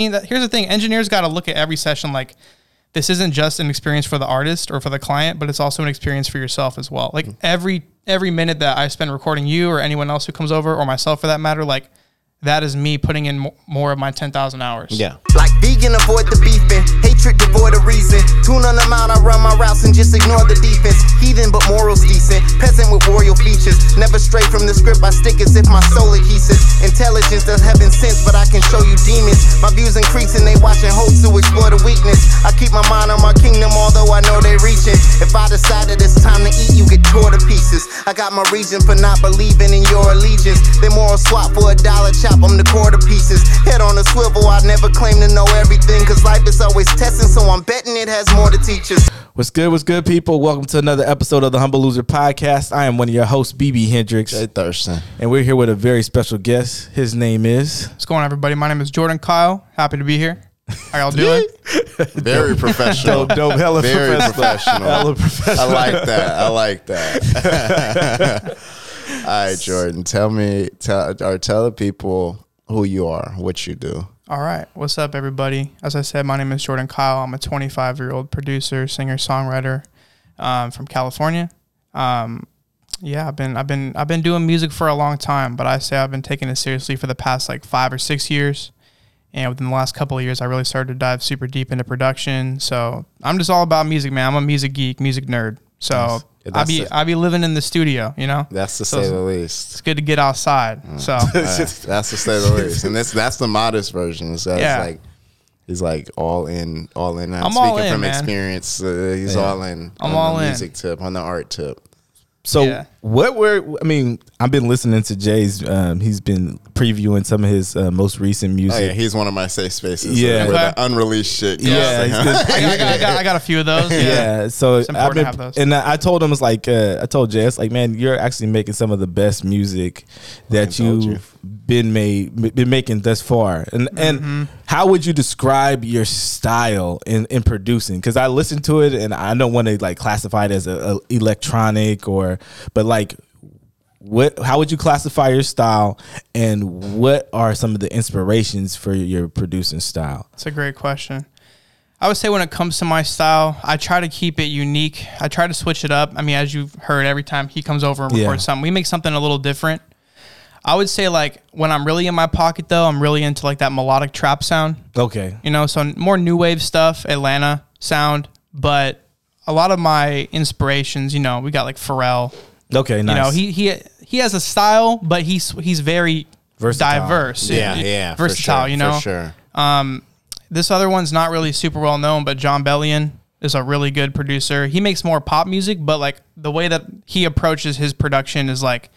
mean, that, here's the thing: engineers got to look at every session like this isn't just an experience for the artist or for the client, but it's also an experience for yourself as well. Like mm-hmm. every every minute that I spend recording you or anyone else who comes over or myself for that matter, like that is me putting in more of my ten thousand hours. Yeah. Like vegan, avoid the beefing. Hatred, devoid of reason. Tune on them out, I run my routes and just ignore the defense. Heathen, but morals decent. Peasant with royal features. Never stray from the script, I stick as if my soul adhesive. Intelligence does heaven sense, but I can show you demons. My views increasing, they watching hope to explore the weakness. I keep my mind on my kingdom, although I know they reaching. If I decide that it's time to eat, you get tore to pieces. I got my reason for not believing in your allegiance. They moral swap for a dollar chop, I'm the quarter pieces. Head on a swivel, I never claim to know everything. Cause life is always testing, so I'm betting it has more to teach us. What's good? What's good, people? Welcome to another episode of the Humble Loser Podcast. I am one of your hosts, BB Hendricks, Jay Thurston. and we're here with a very special guest. His name is What's going on, everybody? My name is Jordan Kyle. Happy to be here. How y'all doing? Very professional. Dope, dope, hella Very professional. professional. Hella professional. I like that. I like that. All right, Jordan. Tell me, tell or tell the people who you are, what you do. All right. What's up, everybody? As I said, my name is Jordan Kyle. I'm a 25 year old producer, singer, songwriter um, from California. Um, yeah, I've been I've been I've been doing music for a long time, but I say I've been taking it seriously for the past like five or six years. And within the last couple of years, I really started to dive super deep into production. So I'm just all about music, man. I'm a music geek, music nerd. So Nice. I That's be it. I be living in the studio, you know. That's to So say the least. It's good to get outside. So Uh, that's to say the least. And this that's the modest version. So it's like he's like all in, all in. I'm, I'm speaking in, from man. experience. Uh, he's all in. I'm on all the in. music tip, on the art tip. So Yeah. What were I mean? I've been listening to Jay's. Um, he's been previewing some of his uh, most recent Oh music. yeah, he's one of my safe spaces. Yeah. where Okay. the unreleased shit. Goes. Yeah, he's good. I, got, I, got, I, got, a few of those. Yeah. Yeah, so It's I've important to been, have those. and I told him it's like uh, I told Jay, it's like man, you're actually making some of the best music that Fucking told you've been made been making thus far. And Mm-hmm. and how would you describe your style in in producing? Because I listened to it and I don't want to like classify it as a, a electronic or, but like. What? How would you classify your style, and what are some of the inspirations for your producing style? That's a great question. I would say when it comes to my style, I try to keep it unique. I try to switch it up. I mean, as you've heard, every time he comes over and Yeah. records something, we make something a little different. I would say like when I'm really in my pocket though, I'm really into like that melodic trap sound. Okay, You know, so more new wave stuff, Atlanta sound, but a lot of my inspirations, you know, we got like Pharrell. Okay, nice. You know, he he he has a style, but he's he's very Versatile. diverse. Yeah, yeah, for versatile. sure, you know, for sure. Um, this other one's not really super well known, but Jon Bellion is a really good producer. He makes more pop music, but like the way that he approaches his production is like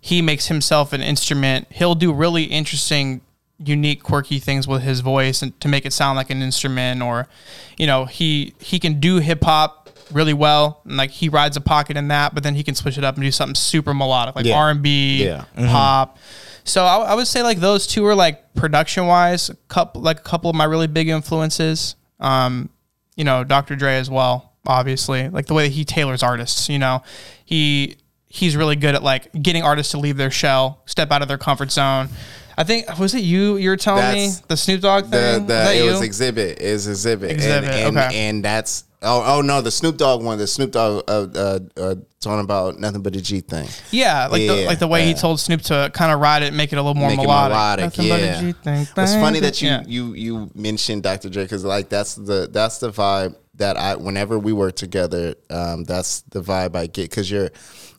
he makes himself an instrument. He'll do really interesting, unique, quirky things with his voice and to make it sound like an instrument or you know, he he can do hip hop really well and like he rides a pocket in that, but then he can switch it up and do something super melodic like Yeah. R&B, Yeah. pop. So I, I would say like those two are like production wise, couple like a couple of my really big influences. Um, you know, Dr. Dre as well, obviously. Like the way that he tailors artists, you know. He he's really good at like getting artists to leave their shell, step out of their comfort zone. I think was it you you were telling That's- me the Snoop Dogg thing? The, was the, that it you? was exhibit is exhibit, Exhibit, and, and, okay. and that's oh oh no the Snoop Dogg one the Snoop Dogg uh, uh, uh, talking about nothing but a G thing. yeah, like the like the way he told Snoop to kind of ride it, and make it a little more Make it melodic. melodic, Nothing but a yeah. G thing. It's funny that you Yeah. you you mentioned Dr. Dre because like that's the that's the vibe that I whenever we work together, um, that's the vibe I get because you're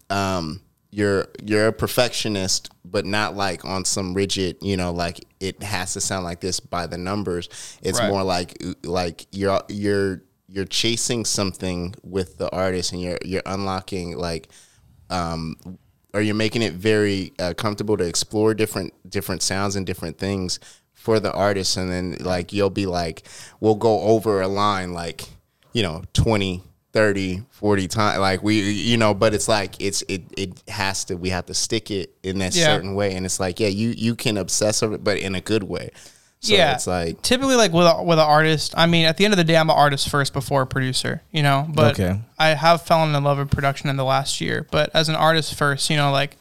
um you're you're a perfectionist, but not like on some rigid, you know, like it has to sound like this by the numbers. It's Right. more like like you're you're you're chasing something with the artist and you're you're unlocking like um, or you're making it very uh, comfortable to explore different different sounds and different things for the artist. And then like you'll be like we'll go over a line like you know 20 30 40 times like we you know but it's like it's it it has to we have to stick it in that Yeah. certain way. And it's like yeah you you can obsess over it but in a good way so yeah, it's like typically like with a, with an artist. I mean, at the end of the day, I'm an artist first before a producer. You know, but Okay. I have fallen in love with production in the last year. But as an artist first, you know, like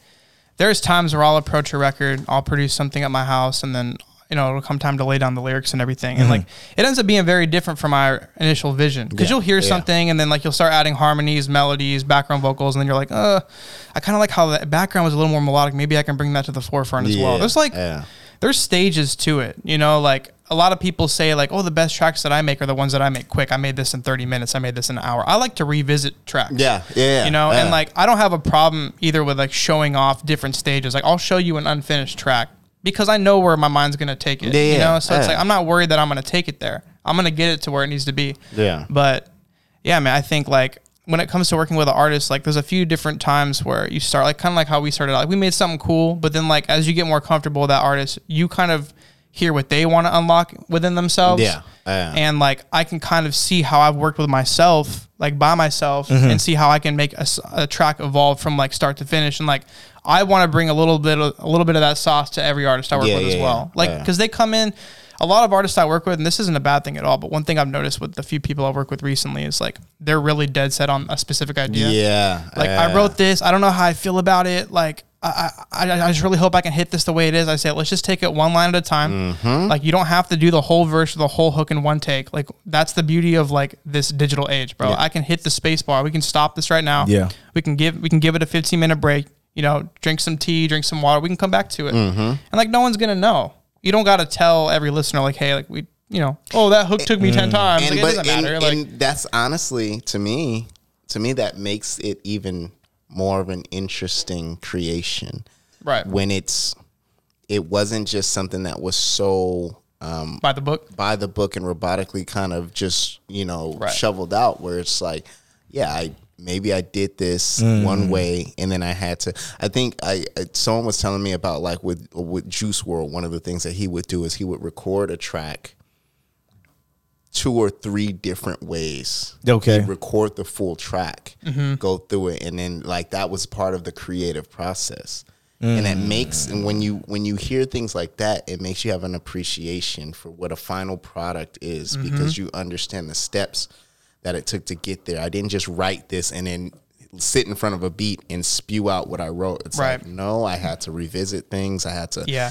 there's times where I'll approach a record, I'll produce something at my house, and then you know, it'll come time to lay down the lyrics and everything. And like, it ends up being very different from our initial vision because Yeah, you'll hear yeah. something and then like you'll start adding harmonies, melodies, background vocals, and then you're like, uh, I kind of like how the background was a little more melodic. Maybe I can bring that to the forefront as well. Yeah, There's like, yeah. There's stages to it, you know, like a lot of people say like, oh, the best tracks that I make are the ones that I make quick. I made this in 30 minutes. I made this in an hour. I like to revisit tracks. Yeah, yeah, You know, yeah. and like I don't have a problem either with like showing off different stages. Like I'll show you an unfinished track because I know where my mind's gonna take it. Yeah, you know, so it's like I'm not worried that I'm gonna take it there. I'm gonna get it to where it needs to be. Yeah. But yeah, man, I think like when it comes to working with an artist, like there's a few different times where you start like kind of like how we started out. Like we made something cool, but then like as you get more comfortable with that artist, you kind of hear what they want to unlock within themselves. Yeah, yeah. And like I can kind of see how I've worked with myself, like by myself, Mm-hmm. and see how I can make a track evolve from like start to finish. And like I want to bring a little bit of a little bit of that sauce to every artist I work Yeah, with as well. yeah. Like Yeah. because they come in. A lot of artists I work with, and this isn't a bad thing at all, but one thing I've noticed with the few people I've worked with recently is like they're really dead set on a specific idea. Yeah. Like I wrote this, I don't know how I feel about it. Like I, I, I just really hope I can hit this the way it is. I say, let's just take it one line at a time. Mm-hmm. Like you don't have to do the whole verse or the whole hook in one take. Like that's the beauty of like this digital age, bro. I can hit the space bar. We can stop this right now. Yeah. We can give we can give it a 15 minute break. You know, drink some tea, drink some water. We can come back to it. Mm-hmm. And like no one's gonna know. You don't got to tell every listener like, hey, like we, you know, oh that hook took me ten times. and, like, it but, doesn't and, matter. like and that's honestly to me to me that makes it even more of an interesting creation right when it's it wasn't just something that was so um, by the book. by the book and robotically kind of just you know Right. shoveled out where it's like yeah i maybe i did this Mm. one way and then i had to i think i I- someone was telling me about like with with Juice WRLD one of the things that he would do is he would record a track two or three different ways Okay. He'd record the full track Mm-hmm. go through it and then like that was part of the creative process and that makes and when you when you hear things like that it makes you have an appreciation for what a final product is Mm-hmm. because you understand the steps that it took to get there i didn't just write this and then sit in front of a beat and spew out what i wrote it's Right. like no i had to revisit things i had to Yeah.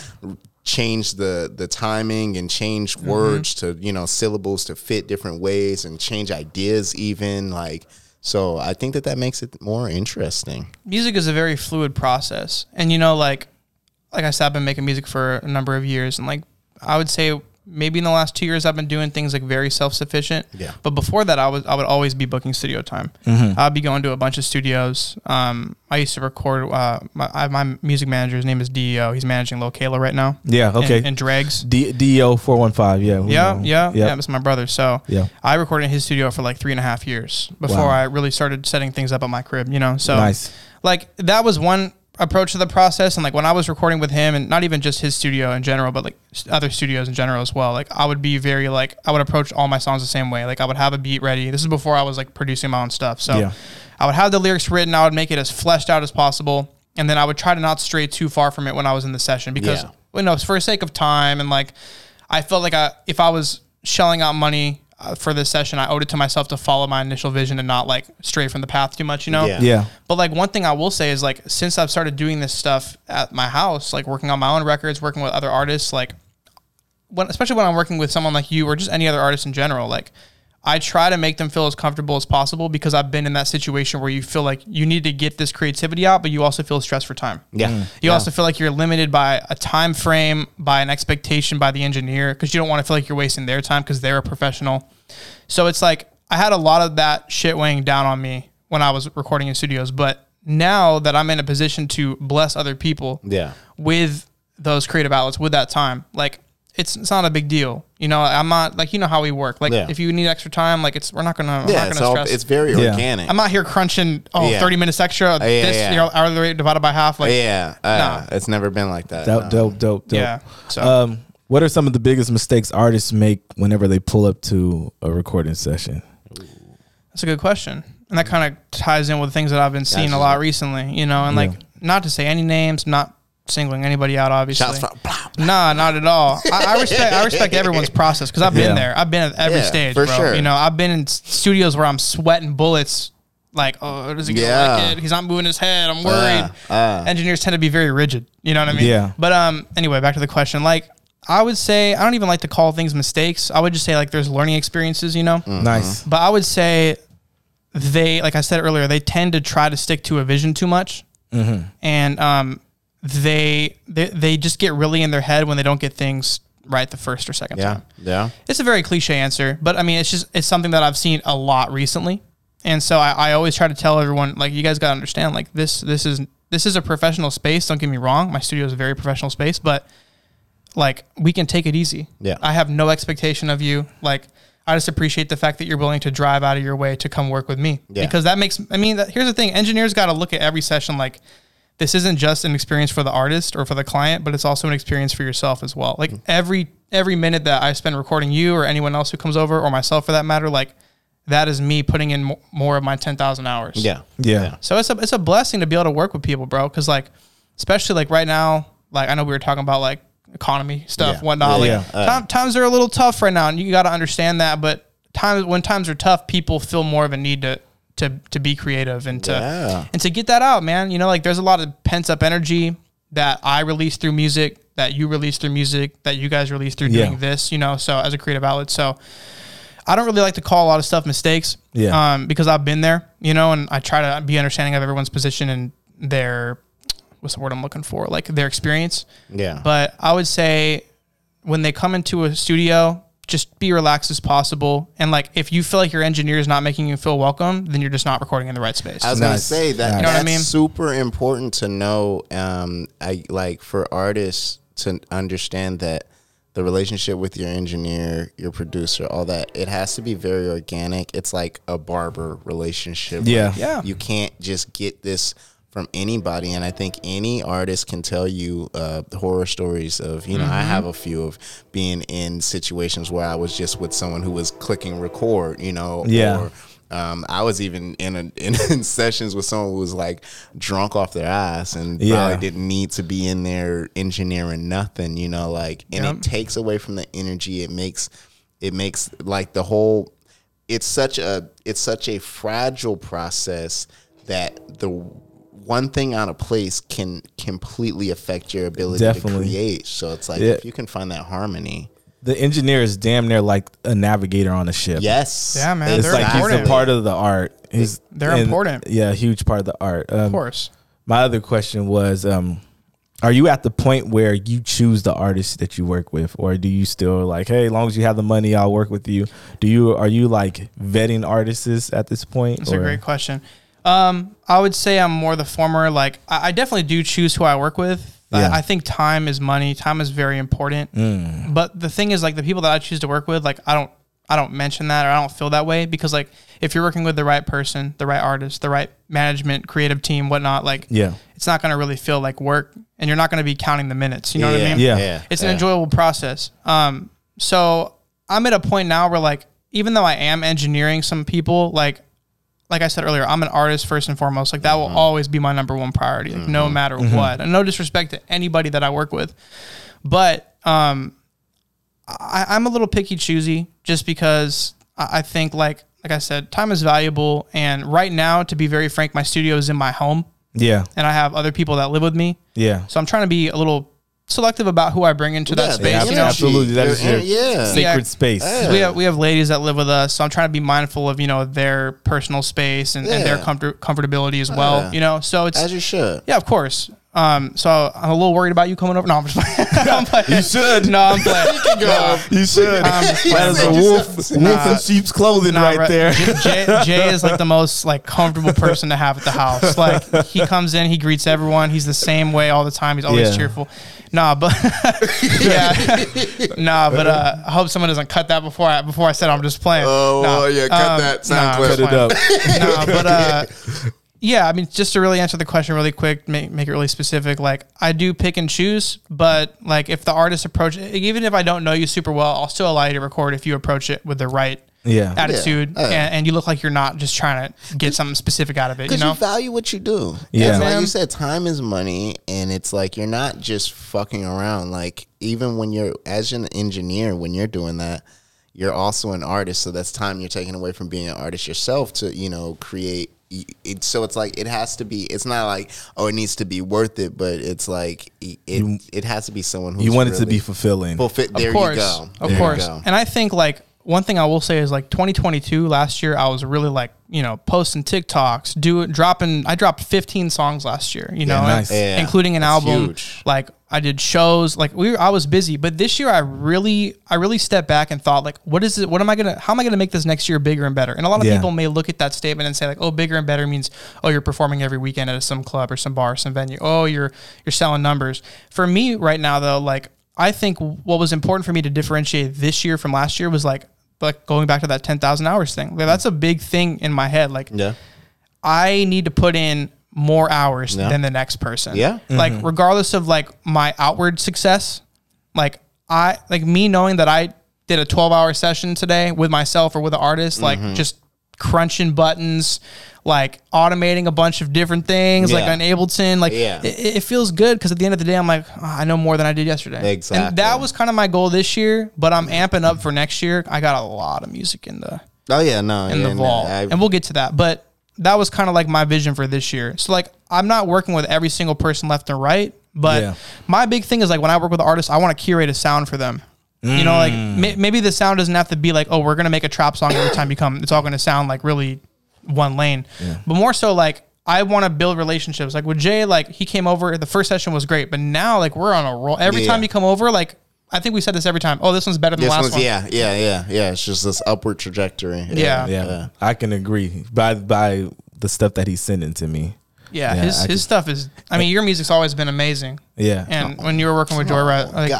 change the the timing and change Mm-hmm. words to you know syllables to fit different ways and change ideas even like so i think that that makes it more interesting music is a very fluid process and you know like like i said i've been making music for a number of years and like i would say maybe in the last two years i've been doing things like very self-sufficient Yeah. but before that i was i would always be booking studio time i'd be going to a bunch of studios um, i used to record uh, my, I, my music manager his name is deo he's managing Lil Kayla right now Yeah, okay. and, and dregs D- DO four one five. Yeah. yeah, know. yeah, Yep. yeah. It's my brother. So Yeah. I recorded in his studio for like three and a half years before Wow. I really started setting things up at my crib. You know, so Nice. Like that was one approach to the process, and like when I was recording with him, and not even just his studio in general, but like other studios in general as well. Like I would be very like I would approach all my songs the same way. Like I would have a beat ready. This is before I was like producing my own stuff. So Yeah. I would have the lyrics written. I would make it as fleshed out as possible, and then I would try to not stray too far from it when I was in the session because Yeah. you know, for the sake of time and like, I felt like I, if I was shelling out money uh, for this session, I owed it to myself to follow my initial vision and not like stray from the path too much, you know? Yeah. Yeah. But like one thing I will say is like since I've started doing this stuff at my house, like working on my own records, working with other artists, like when especially when I'm working with someone like you or just any other artist in general, like I try to make them feel as comfortable as possible because I've been in that situation where you feel like you need to get this creativity out, but you also feel stressed for time. Yeah. Mm. You also feel like you're limited by a time frame, by an expectation by the engineer, because you don't want to feel like you're wasting their time because they're a professional. So it's like I had a lot of that shit weighing down on me when I was recording in studios. But now that I'm in a position to bless other people Yeah. with those creative outlets, with that time, like it's, it's not a big deal. You know, I'm not like you know how we work. Like Yeah. if you need extra time, like it's we're not gonna we're yeah not it's, gonna all, stress. it's very Yeah. organic I'm not here crunching oh Yeah. 30 minutes extra. this yeah. you know hourly rate divided by half. Like yeah uh, No. it's never been like that Dope, no. dope, dope, dope. Yeah, so- Um, what are some of the biggest mistakes artists make whenever they pull up to a recording session? That's a good question. And that kind of ties in with things that I've been seeing a lot recently, you know, and like not to say any names, not singling anybody out, obviously. Shots fired. Blah, blah. Nah, not at all. I, I respect I respect everyone's process because I've been Yeah. there. I've been at every Yeah, stage, for bro. sure. You know, I've been in studios where I'm sweating bullets. Like, oh, does he gonna Yeah. like it? He's not moving his head. I'm worried. uh. Engineers tend to be very rigid. You know what I mean? Yeah. But um, anyway, back to the question. Like, I would say I don't even like to call things mistakes. I would just say like there's learning experiences, you know. Nice. But I would say they, like I said earlier, they tend to try to stick to a vision too much, and um, they, they they just get really in their head when they don't get things right the first or second Yeah, time. yeah. It's a very cliche answer, but I mean, it's just it's something that I've seen a lot recently, and so I, I always try to tell everyone like you guys got to understand like this this is this is a professional space. Don't get me wrong, my studio is a very professional space, but like we can take it easy. Yeah. I have no expectation of you. Like I just appreciate the fact that you're willing to drive out of your way to come work with me Yeah. because that makes. I mean, that, here's the thing: engineers got to look at every session like this isn't just an experience for the artist or for the client, but it's also an experience for yourself as well. Like mm-hmm. every every minute that I spend recording you or anyone else who comes over or myself for that matter, like that is me putting in more of my ten thousand hours. Yeah. Yeah. So it's a it's a blessing to be able to work with people, bro. Because like, especially like right now, like I know we were talking about like economy stuff, Yeah. whatnot. Yeah, like yeah. Uh, time, times are a little tough right now, and you got to understand that. But times when times are tough, people feel more of a need to to to be creative and to Yeah. and to get that out, man. You know, like there's a lot of pent up energy that I release through music, that you release through music, that you guys release through Yeah. doing this. You know, so as a creative outlet, so. I don't really like to call a lot of stuff mistakes. Yeah. Um, because I've been there, you know, and I try to be understanding of everyone's position and their what's the word I'm looking for? Like their experience. Yeah. But I would say when they come into a studio, just be relaxed as possible. And like if you feel like your engineer is not making you feel welcome, then you're just not recording in the right space. I was gonna say that Nice. You know what I that's mean? super important to know. Um, I like for artists to understand that the relationship with your engineer, your producer, all that, it has to be very organic. It's like a barber relationship. Yeah. Like, Yeah. You can't just get this from anybody, and I think any artist can tell you uh, horror stories of you know. I have a few of being in situations where I was just with someone who was clicking record, you know, Yeah. or um, I was even in, a, in in sessions with someone who was like drunk off their ass and Yeah. probably didn't need to be in there engineering nothing, you know, like and Yep. it takes away from the energy. It makes it makes like the whole it's such a it's such a fragile process that the one thing out of place can completely affect your ability Definitely. to create. So it's like Yeah. if you can find that harmony. The engineer is damn near like a navigator on a ship. Yes. Yeah, man, It's they're like he's important. a part of the art. He's They're and- important. Yeah, huge part of the art. Um, of course. My other question was, um, are you at the point where you choose the artists that you work with, or do you still like, hey, as long as you have the money, I'll work with you? Do you are you like vetting artists at this point? That's a great question. Um, I would say I'm more the former. Like, I, I definitely do choose who I work with. Yeah. I, I think time is money. Time is very important. Mm. But the thing is, like, the people that I choose to work with, like, I don't, I don't mention that or I don't feel that way because, like, if you're working with the right person, the right artist, the right management, creative team, whatnot, like, Yeah. it's not going to really feel like work, and you're not going to be counting the minutes. You know what I mean? Yeah. it's an enjoyable process. Um, so I'm at a point now where like, even though I am engineering some people, like, like I said earlier, I'm an artist first and foremost. Like that will mm-hmm. always be my number one priority, like no mm-hmm. matter mm-hmm. what. And no disrespect to anybody that I work with, but um, I, I'm a little picky choosy just because I, I think like like I said, time is valuable. And right now, to be very frank, my studio is in my home, Yeah. and I have other people that live with me. Yeah. So I'm trying to be a little selective about who I bring into that Yeah, space. Yeah, you know, absolutely. That is Your- your yeah. sacred space. Yeah. we have we have ladies that live with us, so I'm trying to be mindful of you know their personal space and, and their comfort comfortability as well. Yeah. You know, so it's As you should. yeah, of course. Um, so I'm a little worried about you coming over. No, I'm just playing. I'm playing. You should. No, I'm playing. No, You should. I'm just that is a playing. wolf, wolf in sheep's clothing Nah, right there. Jay, Jay is like the most like comfortable person to have at the house. Like he comes in, he greets everyone. He's the same way all the time. He's always Yeah. cheerful. Nah, but yeah, nah, but uh, I hope someone doesn't cut that before I before I said I'm just playing. Oh, Nah, well, yeah, cut um, that sound nah, Cut it up. no, but uh, yeah, I mean, just to really answer the question really quick, make, make it really specific. Like, I do pick and choose, but like, if the artist approach, even if I don't know you super well, I'll still allow you to record if you approach it with the right Yeah. attitude Yeah. and, and you look like you're not just trying to get something specific out of it. You Because you, know, value what you do. Yeah. It's like you said, time is money, and it's like you're not just fucking around. Like even when you're as an engineer, when you're doing that, you're also an artist. So that's time you're taking away from being an artist yourself to you know create y- it, so it's like it has to be. It's not like oh, it needs to be worth it, but it's like it it, it has to be someone who You want it to be fulfilling. fulfilled. There of course, you go. of There course. go. And I think like one thing I will say is like 2022 last year, I was really like you know posting TikToks, do dropping. I dropped 15 songs last year, you know, nice. Yeah, including an that's album. huge. Like I did shows. Like we, were, I was busy, but this year I really, I really stepped back and thought like, what is it? What am I gonna? How am I gonna make this next year bigger and better? And a lot of Yeah. people may look at that statement and say like, oh, bigger and better means oh, you're performing every weekend at some club or some bar, or some venue. Oh, you're you're selling numbers. For me right now though, like I think what was important for me to differentiate this year from last year was like like going back to that 10,000 hours thing. Like, that's a big thing in my head. Like Yeah. I need to put in more hours Yeah. than the next person. Yeah. Like regardless of like my outward success, like I like me knowing that I did a 12 hour session today with myself or with an artist, like Mm-hmm. just crunching buttons, like automating a bunch of different things, like Yeah. on Ableton. Like Yeah. it, it feels good because at the end of the day, I'm like, "Oh, I know more than I did yesterday. Exactly. And that was kind of my goal this year, but I'm amping up for next year. I got a lot of music in the Oh yeah, no, in yeah, the no, uh, vault, I- and we'll get to that. But that was kind of like my vision for this year. So like, I'm not working with every single person left and right, but Yeah. my big thing is like when I work with artists, I want to curate a sound for them. You know, like Mm. may, maybe the sound doesn't have to be like, oh, we're gonna make a trap song every time you come. It's all gonna sound like really one lane, but more so like. I want to build relationships. Like with Jay, like he came over. The first session was great, but now like we're on a roll. Every Yeah. time you come over, like I think we said this every time. Oh, this one's better than this the last one's one. yeah, yeah, yeah, yeah. It's just this upward trajectory. Yeah. yeah, I can agree by by the stuff that he's sending to me. Yeah, Yeah, his I his could- stuff is. I mean, your music's always been amazing. Yeah, And oh. when you were working with Joy Riser, like,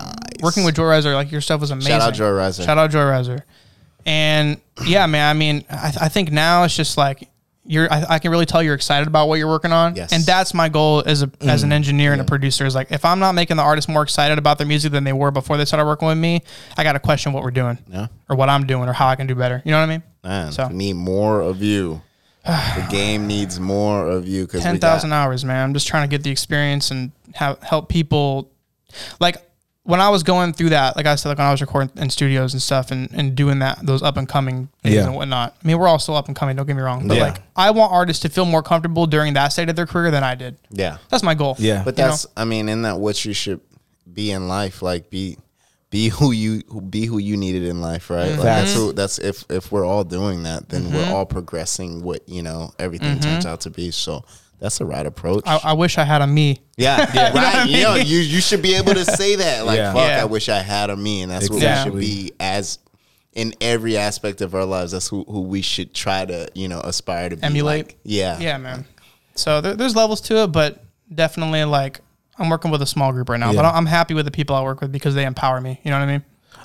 working with Joy Riser, like your stuff was amazing. Shout out Joy Riser. Shout out Joy Riser. And yeah, man. I mean, I, I think now it's just like you're. I, I can really tell you're excited about what you're working on. Yes. And that's my goal as a as an mm. engineer and a producer. Is like if I'm not making the artist more excited about their music than they were before they started working with me, I got to question what we're doing. Yeah. Or what I'm doing, or how I can do better. You know what I mean? Man, So- we need more of you. The game needs more of you because ten thousand hours, man. I'm just trying to get the experience and have, help people. Like when I was going through that, like I said, like when I was recording in studios and stuff, and, and doing that, those up and coming things Yeah. and whatnot. I mean, we're all still up and coming. Don't get me wrong, but Yeah. like I want artists to feel more comfortable during that state of their career than I did. Yeah, That's my goal. Yeah. but You know? that's I mean, in that what you should be in life, like be be who you be who you needed in life, right? Like that's Mm-hmm. who that's if if we're all doing that, then we're all progressing. What you know, everything turns out to be. So that's the right approach. Mm-hmm. I, I wish I had a me. yeah, yeah, right. You know, you you should be able to say that. Like, Yeah. fuck, Yeah. I wish I had a me, and that's what we should be as in every aspect of our lives. That's who, who we should try to you know aspire to be Emulate. like. Yeah, Yeah, man. So there, there's levels to it, but definitely like I'm working with a small group right now, but I'm happy with the people I work with because they empower me. You know what I mean?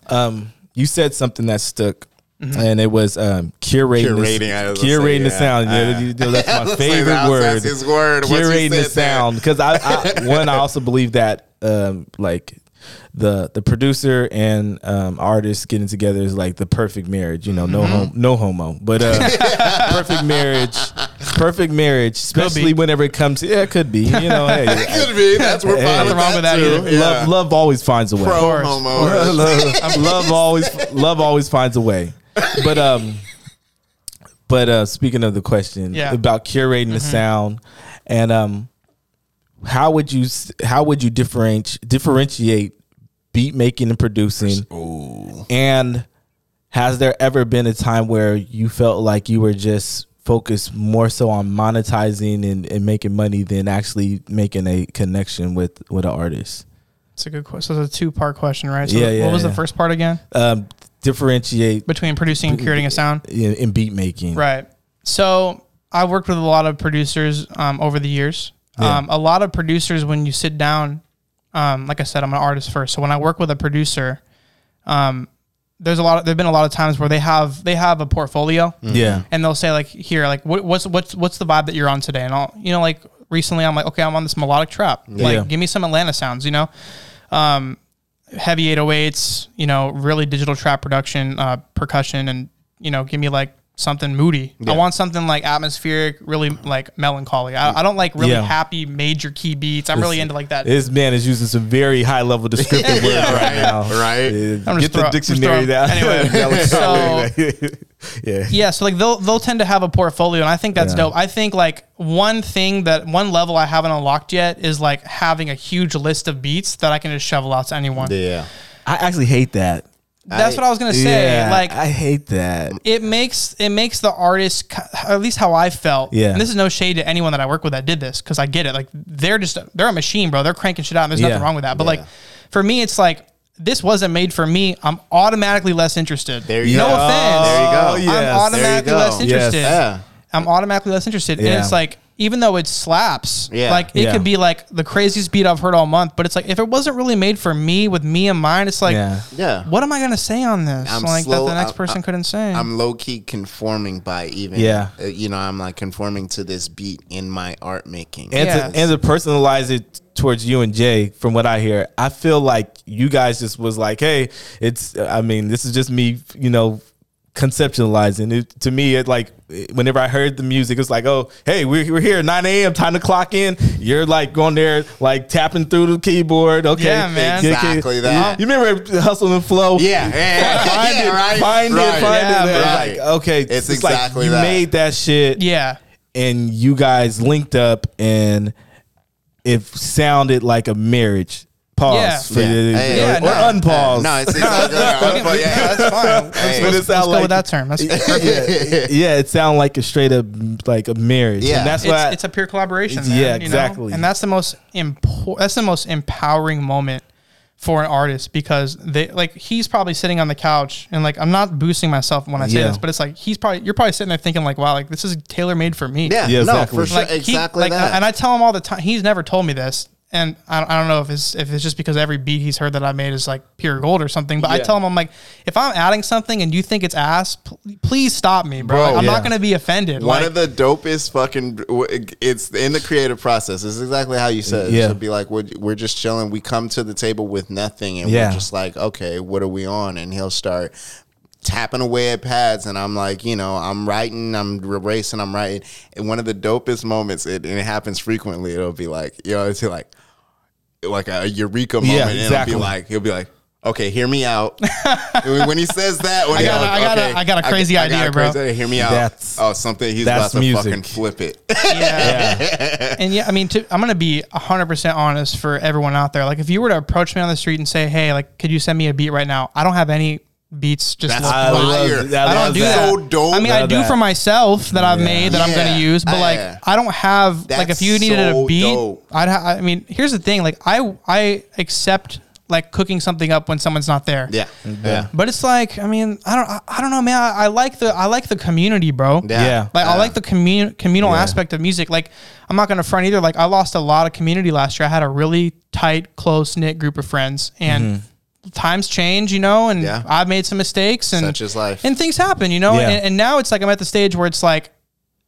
um, you said something that stuck, and it was um, curating, Curating, the, I was gonna curating say, the sound. Yeah, you know, that's my was like, favorite word. his word. Curating the sound because I, I one I also believe that um, like the the producer and um, artist getting together is like the perfect marriage. You know, no Mm-hmm. hom- no homo, but uh, perfect marriage, perfect marriage. Especially whenever it comes, yeah, it could be. You know, hey, could be. That's we're Hey. fine Nothing with wrong with that that too. either. Yeah. love love always finds a way. Pro course. homo. love, love always love always finds a way. But um but uh speaking of the question Yeah. about curating the sound and um how would you how would you differentiate differentiate beat making and producing and has there ever been a time where you felt like you were just focused more so on monetizing and, and making money than actually making a connection with with an artist It's a good question. So it's a two part question, right? So Yeah, what was yeah. the first part again? um differentiate Between producing and creating a sound? in, in beat making. Right. So I've worked with a lot of producers um, over the years. Yeah. Um, a lot of producers, when you sit down, um, like I said, I'm an artist first. So when I work with a producer, um, there's a lot. Of, there've been a lot of times where they have they have a portfolio, Yeah. and they'll say like, here, like, what, what's what's what's the vibe that you're on today? And I'll, you know, like recently, I'm like, okay, I'm on this melodic trap. Like, Yeah. give me some Atlanta sounds, you know. Um, heavy 808s, you know, really digital trap production, uh, percussion, and you know, give me like something moody. I want something like atmospheric, really like melancholy. I, I don't like really Yeah. happy major key beats. I'm really into like that. This man is using some very high level descriptive words right now. right. I'm Get just the throw- dictionary just down. anyway, Melancholy. Yeah. yeah, so like they'll they'll tend to have a portfolio, and I think that's Yeah. dope. I think like one thing that one level I haven't unlocked yet is like having a huge list of beats that I can just shovel out to anyone. Yeah. I actually hate that. That's I- what I was gonna say. Yeah, like I hate that. it makes it makes the artist at least how I felt. Yeah. And this is no shade to anyone that I work with that did this because I get it. Like they're just they're a machine, bro. They're cranking shit out. And there's Yeah. nothing wrong with that. But Yeah. like for me, it's like this wasn't made for me. I'm automatically less interested. There you no go. offense. There you go. Oh, yes. I'm There automatically go. less Yes. interested. Yeah. I'm automatically less interested. And it's like, even though it slaps, Yeah. like it Yeah. could be like the craziest beat I've heard all month, but it's like if it wasn't really made for me with me in mind, it's like, Yeah. Yeah. what am I gonna say on this? I'm like slow- that the next I'm- person I'm- couldn't say. I'm low key conforming by even. Yeah. uh, you know, I'm like conforming to this beat in my art making. And Yeah. to and to personalize it towards you and Jay, from what I hear, I feel like you guys just was like, hey, it's. I mean, this is just me, you know, conceptualizing it. To me, it like whenever I heard the music, it's like, oh, hey, we're, we're here, nine a.m. Time to clock in. You're like going there, like tapping through the keyboard. Okay, Yeah, man. Exactly You- that. You, remember Hustle and Flow? Yeah, yeah, yeah, Find yeah, it, right, find right. it, find Yeah, it. And right. Like, okay, It's like exactly you that. made that shit yeah. and you guys linked up and it sounded like a marriage. Pause Yeah. for Yeah. the, Hey, Yeah, or, no. unpause. No, it's exactly right. Okay, yeah, that's fine. Let's, Hey. But let's- it sound let's go like- with that term. That's yeah, yeah, it sounds like a straight up like a marriage. Yeah. and that's it's, why it's a pure collaboration. It's- man, yeah, you know? exactly. And that's the most important. That's the most empowering moment for an artist because they like he's probably sitting on the couch and like I'm not boosting myself when I say Yeah. this, but it's like he's probably you're probably sitting there thinking like, wow, like this is tailor made for me. Yeah, Yeah, no, exactly. for sure, Like he- exactly like, that. And I tell him all the time. He's never told me this, and I, I don't know if it's if it's just because every beat he's heard that I made is like pure gold or something. But I tell him I'm like, if I'm adding something and you think it's ass, pl- please stop me, bro. Bro, Like, I'm yeah. not gonna be offended. One like, of the dopest fucking. It's in the creative process. It's exactly how you said. It. Yeah. Should be like we're, we're just chilling. We come to the table with nothing, and Yeah. we're just like, okay, what are we on? And he'll start tapping away at pads, and I'm like, you know, I'm writing, I'm erasing, I'm writing. And one of the dopest moments, it, and it happens frequently. It'll be like, you know, it's like, like a eureka moment. Yeah, and exactly. it'll be like, he'll be like. Okay, hear me out. when he says that, when I he- got a- I got a- okay, I got a crazy I a idea, bro. idea. Hear me out. That's- oh, something he's about to music. fucking flip it. yeah. and yeah, I mean, to, I'm gonna be 100 percent honest for everyone out there. Like, if you were to approach me on the street and say, "Hey, like, could you send me a beat right now?" I don't have any beats. Just That's look- I love fire. that. I don't do that. that. So dope. I mean, I Love do that. for myself that I've made that I'm Yeah. gonna use, but like Yeah. I don't have like That's if you needed so a beat, dope. I'd ha- I mean, here's the thing, like I I accept like cooking something up when someone's not there. yeah, yeah, But it's like, I mean, I don't I, I don't know, man. I, I like the I like the community, bro. Yeah. Like I like the commun- communal Yeah. aspect of music. Like I'm not gonna front either. Like I lost a lot of community last year. I had a really tight, close knit group of friends, and mm-hmm. Times change, you know. And Yeah. I've made some mistakes, and Such is life. and things happen, you know. Yeah. And, and now it's like I'm at the stage where it's like,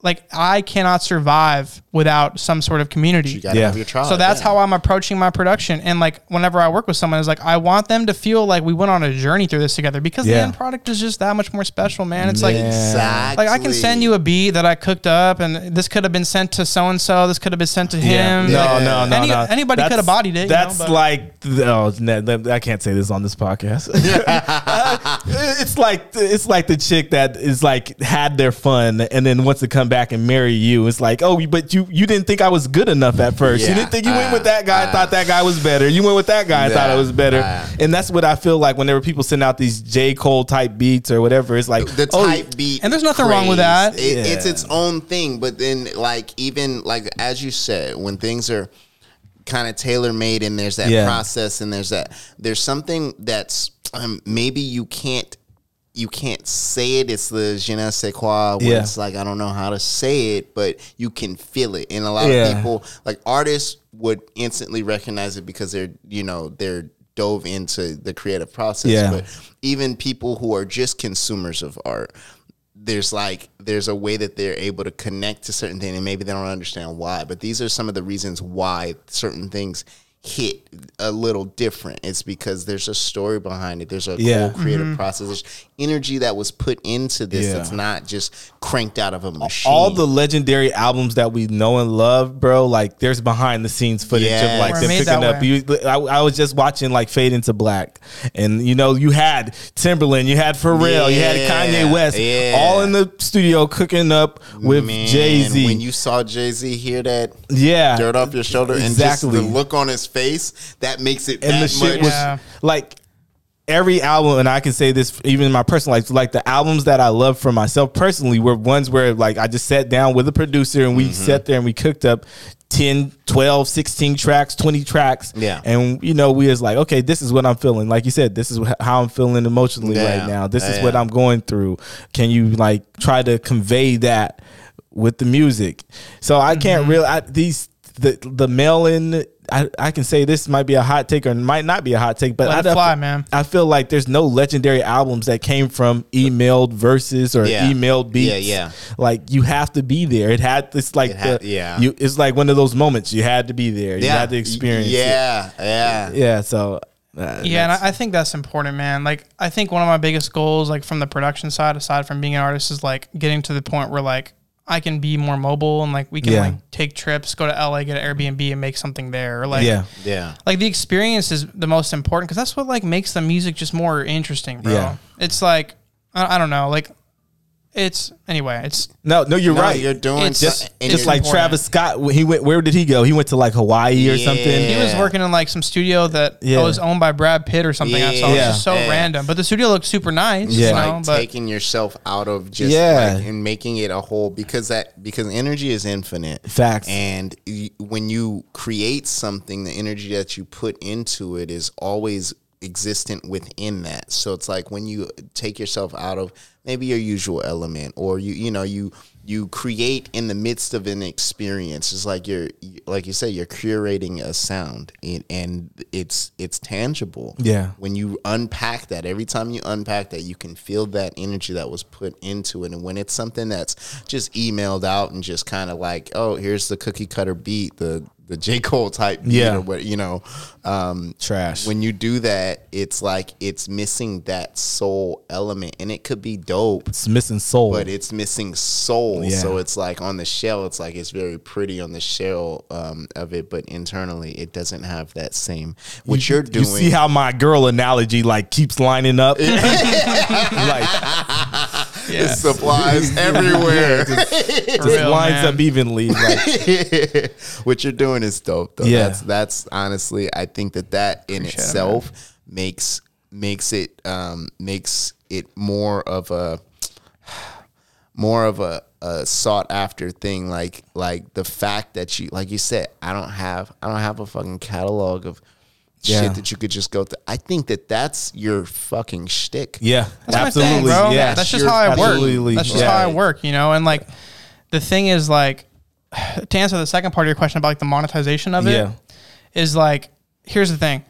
like I cannot survive without some sort of community. You gotta Yeah. have your tribe. So that's yeah. how I'm approaching my production. And like whenever I work with someone, is like I want them to feel like we went on a journey through this together because the Yeah. end product is just that much more special, man. It's like exactly. like I can send you a beat that I cooked up, and this could have been sent to so and so. This could have been sent to Yeah. him. No, Like, no, no, any- no. Anybody could have That's- bodied it. you That's know, but- like oh, no, that- I can't say this on this podcast. Uh, it's like it's like the chick that is like had their fun and then wants to come back and marry you. It's like oh, but you you didn't think I was good enough at first. You didn't think you went Uh, with that guy. uh. thought that guy was better. You went with that guy. thought Yeah. it was better. Uh. and that's what I feel like whenever people send out these J Cole type beats or whatever. It's like the oh, type beat, And there's nothing wrong with that. It, It's its own thing. But then, like even like as you said, when things are kind of tailor made and there's that Yeah. process and there's that there's something that's um, maybe you can't you can't say it. It's the je ne sais quoi. Where Yeah. it's like I don't know how to say it, but you can feel it. And a lot Yeah. of people, like artists, would instantly recognize it because they're you know they're dove into the creative process. Yeah. But even people who are just consumers of art, there's like there's a way that they're able to connect to certain things, and maybe they don't understand why. But these are some of the reasons why certain things hit a little different. It's because there's a story behind it. There's a Yeah. whole creative mm-hmm. process. There's energy that was put into this Yeah. that's not just cranked out of a machine. all the legendary albums that we know and love, bro. Like there's behind the scenes footage Yeah. of like We're them made picking up. You, I, I was just watching like Fade into Black, and you know you had Timbaland, you had Pharrell, you had Kanye West, Yeah. all in the studio cooking up with Jay Z. When you saw Jay Z hear that yeah, dirt off your shoulder and Exactly. just the look on his face, that makes it and that the shit much. was Yeah. like every album and i can say this even in my personal life like the albums that i love for myself personally were ones where like i just sat down with a producer and we Mm-hmm. sat there and we cooked up 10 12 16 tracks 20 tracks Yeah. and you know we was like okay this is what i'm feeling like you said this is wh- how i'm feeling emotionally Yeah. right now this is Yeah. what i'm going through can you like try to convey that with the music so i can't Mm-hmm. really I, these the the mail-in I, I can say this might be a hot take or might not be a hot take, but Let I, it fly, man. I feel like there's no legendary albums that came from emailed verses or Yeah. emailed beats. Yeah, yeah. Like you have to be there. It had it's like It had- the, yeah. You it's like one of those moments you had to be there. You had to experience. it. Yeah, yeah. yeah. So uh, Yeah, and I, I think that's important, man. Like, I think one of my biggest goals, like from the production side, aside from being an artist, is like getting to the point where like I can be more mobile and like we can Yeah. like take trips, go to LA, get an Airbnb, and make something there. Or like, yeah. Yeah. like the experience is the most important because that's what like makes the music just more interesting, bro. Yeah. It's like I, I don't know, like it's anyway, it's No, no, you're No, right. You're doing It's- just something- and just it's like important. Travis Scott. He went. Where did he go? He went to like Hawaii or Yeah. something. he was Yeah. working in like some studio that Yeah. was owned by Brad Pitt or something. I saw. Yeah. It's just so Yeah. random, but the studio looked super nice. Yeah. you like know, but taking yourself out of just Yeah. like, and making it a whole because that because energy is infinite Facts. and y- when you create something the energy that you put into it is always existent within that so it's like when you take yourself out of maybe your usual element or you you know you you create in the midst of an experience. It's like you're like you say you're curating a sound and, and it's it's tangible. Yeah. when you unpack that every time you unpack that you can feel that energy that was put into it. And when it's something that's just emailed out and just kind of like oh here's the cookie cutter beat the the J Cole type beat Yeah. or what you know um Trash. when you do that it's like it's missing that soul element and it could be dope It's missing soul. but it's missing soul. Yeah. So it's like on the shell, it's like it's very pretty on the shell um, of it, but internally it doesn't have that same. What you, are doing, You see how my girl analogy like keeps lining up? like yeah, supplies everywhere. just real, lines man. up evenly. Like, what you're doing is dope, though. Yeah. That's that's honestly, I think that that in Appreciate it, itself makes makes it um, makes it more of a more of a, a sought after thing. Like like the fact that you like you said, I don't have I don't have a fucking catalog of. Yeah. Shit that you could just go through. I think that that's your fucking shtick. yeah, That's absolutely. thing, bro. Yeah, that's just how I work. absolutely- That's just yeah. how I work, you know. And like, the thing is, like, to answer the second part of your question about like the monetization of it, is Yeah. like, here's the thing.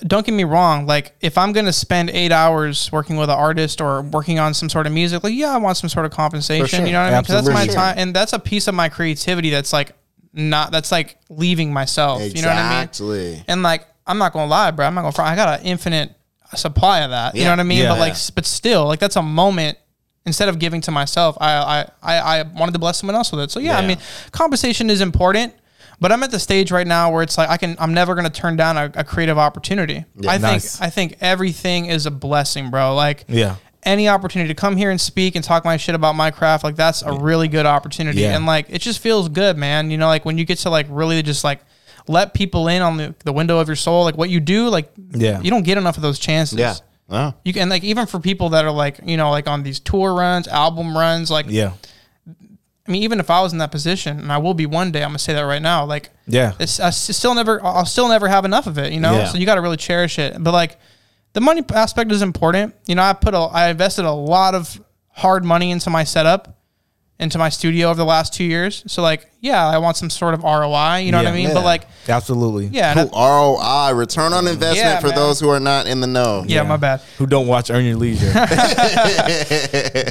Don't get me wrong. Like, if I'm gonna spend eight hours working with an artist or working on some sort of music, like, yeah, I want some sort of compensation. sure. You know what I mean? 'Cause that's my Absolutely. time, and that's a piece of my creativity that's like not. That's like leaving myself. You know what I mean? Exactly. And like, I'm not gonna lie, bro. I'm not gonna. Front. I got an infinite supply of that. You know what I mean? Yeah. But like, s- but still, like, that's a moment. Instead of giving to myself, I I I, I wanted to bless someone else with it. So yeah, I Yeah. mean, compensation is important. But I'm at the stage right now where it's like I can. I'm never gonna turn down a, a creative opportunity. I think. Nice. I think everything is a blessing, bro. Like Yeah. any opportunity to come here and speak and talk my shit about my craft, like that's a really good opportunity. Yeah. And like it just feels good, man. You know, like when you get to like really just like let people in on the, the window of your soul, like what you do, like Yeah. you don't get enough of those chances. Yeah. Wow. You can like even for people that are like, you know, like on these tour runs, album runs, like Yeah. I mean, even if I was in that position, and I will be one day, I'm gonna say that right now. Like, Yeah. it's I s- still never, I'll still never have enough of it. You know, Yeah. so you got to really cherish it. But like, the money aspect is important. You know, I put a, I invested a lot of hard money into my setup, into my studio over the last two years. So like, yeah, I want some sort of ROI. You know what I mean? Yeah. But like, Absolutely. yeah, and I- ROI, return on investment Yeah, for man. those who are not in the know. yeah, my bad. Who don't watch Earn Your Leisure?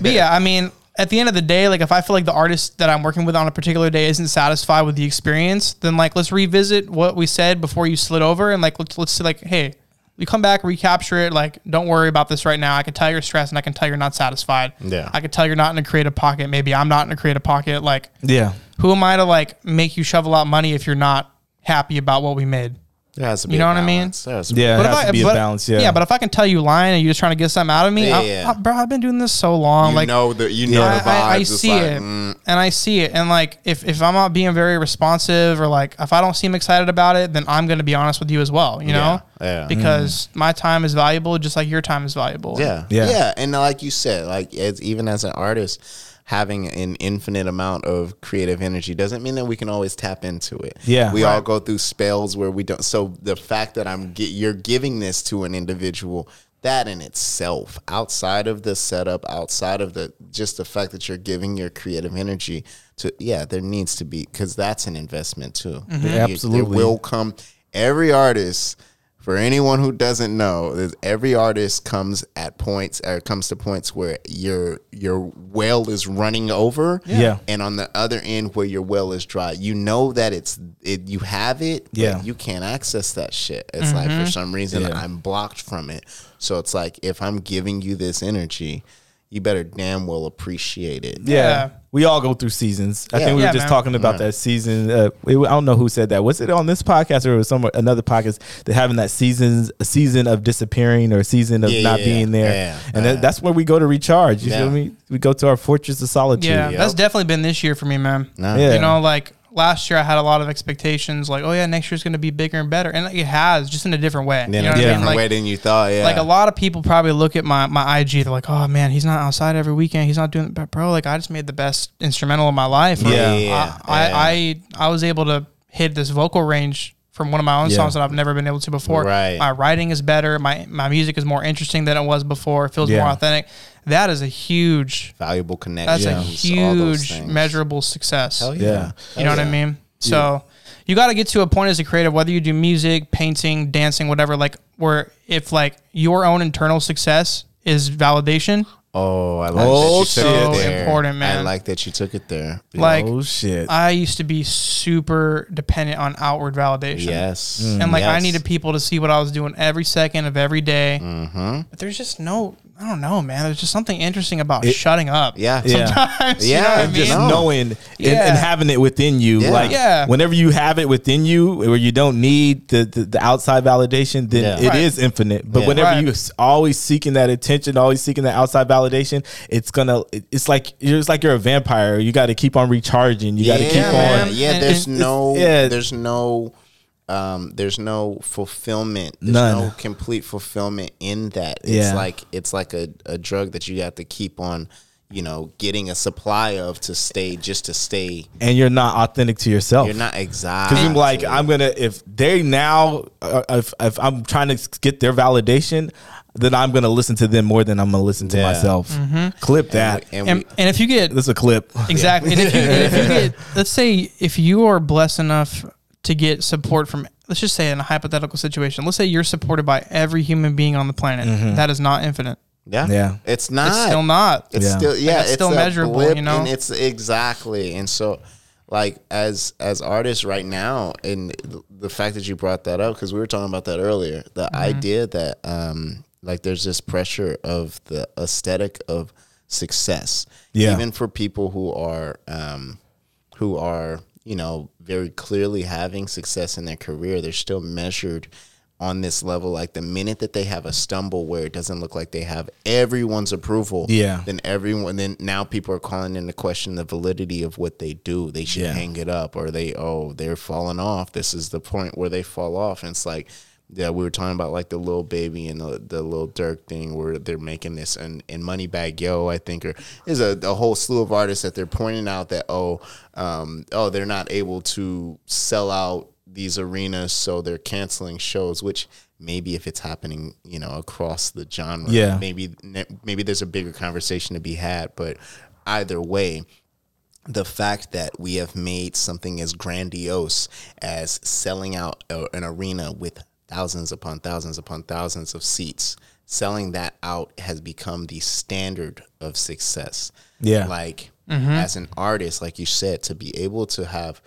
But yeah, I mean, at the end of the day, like if I feel like the artist that I'm working with on a particular day isn't satisfied with the experience, then like let's revisit what we said before you slid over, and like let's let's say like, hey, you come back, recapture it. Like, don't worry about this right now. I can tell you're stressed, and I can tell you're not satisfied. Yeah. I can tell you're not in a creative pocket. Maybe I'm not in a creative pocket. Like, Yeah. who am I to like make you shovel out money if you're not happy about what we made? There has to be You a know what I mean? balance. There has Yeah. It But if has I, to be but, a balance. Yeah. yeah, but if I can tell you lying and you're just trying to get something out of me, Yeah, I, I, bro, I've been doing this so long. You like, know the you know I, the vibes. I, I see like, it, mm, and I see it, and like if if I'm not being very responsive or like if I don't seem excited about it, then I'm going to be honest with you as well. You know, Yeah, yeah. because my time is valuable, just like your time is valuable. Yeah, Yeah. yeah, And like you said, like as even as an artist, having an infinite amount of creative energy doesn't mean that we can always tap into it. Yeah. we all go through spells where we don't. So the fact that I'm gi- you're giving this to an individual. That in itself, outside of the setup, outside of the just the fact that you're giving your creative energy to, yeah, there needs to be because that's an investment too. Mm-hmm. You- Absolutely. there will come every artist for anyone who doesn't know there's- every artist comes at points or comes to points where your your well is running over Yeah. and on the other end where your well is dry you know that it's it, you have it but Yeah. you can't access that shit it's like for mm-hmm. some reason Yeah. i'm blocked from it so it's like if i'm giving you this energy you better damn well appreciate it Yeah. Yeah. We all go through seasons. I Yeah. think we Yeah, were just man. talking about that season. Uh, it- I don't know who said that. Was it on this podcast or was somewhere another podcast that having that seasons a season of disappearing or a season of Yeah, not yeah, being there, yeah, and yeah. that, that's where we go to recharge. You Yeah. feel me? We go to our fortress of solitude. yeah, Yep. that's definitely been this year for me, man. Nah. Yeah. You know, like last year I had a lot of expectations, like, oh yeah, next year's going to be bigger and better, and like, it has, just in a different way. in you know a what I different mean? Like, way than you thought yeah like a lot of people probably look at my my IG. They're like, "Oh man, he's not outside every weekend. He's not doing." But bro, like I just made the best instrumental of my life. Yeah. Yeah, I, yeah. I I was able to hit this vocal range from one of my own Yeah. songs that I've never been able to before. Right. My writing is better. My my music is more interesting than it was before. It feels Yeah. more authentic. That is a huge. valuable connection. That's connections a huge measurable success. Hell Yeah. You know what I mean? So you got to get to a point as a creative, whether you do music, painting, dancing, whatever, like where if like your own internal success is validation, Oh, I like Oh, that you took so it there. important, I like that you took it there. Like oh shit. I used to be super dependent on outward validation. yes, And like I needed people to see what I was doing every second of every day. Mm-hmm. But there's just no, I don't know, man. There's just something interesting about shutting up. Yeah, Yeah. Sometimes, you Yeah, know what I and mean? just No. knowing and, Yeah. and having it within you, Yeah. like Yeah. whenever you have it within you, where you don't need the, the, the outside validation, then Yeah. it is Right. infinite. But Yeah. whenever Right. you s- always seeking that attention, always seeking that outside validation, it's gonna. It's like you're it's like you're a vampire. You got to keep on recharging. You got to keep yeah, on. Yeah, there's and- no, yeah. there's no, um, there's no fulfillment. There's None. no complete fulfillment in that. It's Yeah. like it's like a, a drug that you have to keep on, you know, getting a supply of to stay just to stay. And you're not authentic to yourself. You're not exactly Because you're like, I'm gonna if they now uh, if if I'm trying to get their validation, then I'm gonna listen to them more than I'm gonna listen to Yeah. myself. Clip that. and, And, we, and if you get this is a clip. Exactly. And if, you, and if you get, let's say, if you are blessed enough to get support from, let's just say in a hypothetical situation, let's say you're supported by every human being on the planet. That is not infinite. yeah, Yeah. it's not. It's still not. It's Yeah. still yeah, it's it's still measurable, you know? and it's exactly. And so, like as as artists right now, and the fact that you brought that up because we were talking about that earlier, the Mm-hmm. idea that um like there's this pressure of the aesthetic of success, Yeah. even for people who are um who are you know very clearly having success in their career, they're still measured on this level like the minute that they have a stumble where it doesn't look like they have everyone's approval Yeah. then everyone then now people are calling into question the validity of what they do they should Yeah. hang it up or they oh they're falling off this is the point where they fall off and it's like yeah we were talking about like the Lil Baby and the, the Lil Durk thing where they're making this and in Moneybagg Yo I think or there's a, a whole slew of artists that they're pointing out that oh um oh they're not able to sell out these arenas so they're canceling shows which maybe if it's happening you know across the genre Yeah. maybe maybe there's a bigger conversation to be had but either way the fact that we have made something as grandiose as selling out an arena with thousands upon thousands upon thousands of seats selling that out has become the standard of success. Yeah. Like mm-hmm. as an artist, like you said, to be able to have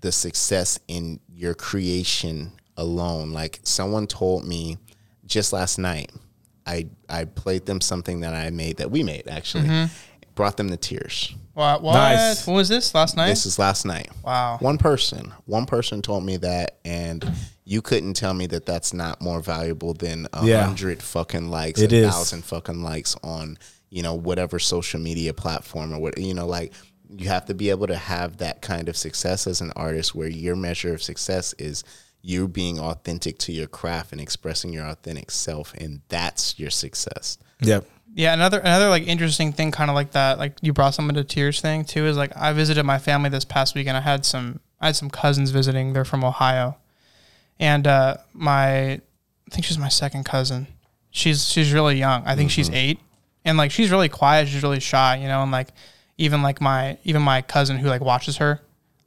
the success in your creation alone. Like someone told me just last night, I I played them something that I made that we made actually. Mm-hmm. Brought them to tears. What? What? Nice. When was this? Last night? This is last night. Wow. One person, one person told me that, and you couldn't tell me that that's not more valuable than a Yeah. hundred fucking likes, It a is. thousand fucking likes on you know whatever social media platform or what you know like. You have to be able to have that kind of success as an artist, where your measure of success is you being authentic to your craft and expressing your authentic self, and that's your success. Yep. Yeah, another another like interesting thing, kind of like that, like you brought someone to tears thing too, is like I visited my family this past weekend. I had some I had some cousins visiting. They're from Ohio, and uh, my I think she's my second cousin. She's she's really young. I think she's eight, and like she's really quiet. She's really shy, you know. And like even like my even my cousin who like watches her,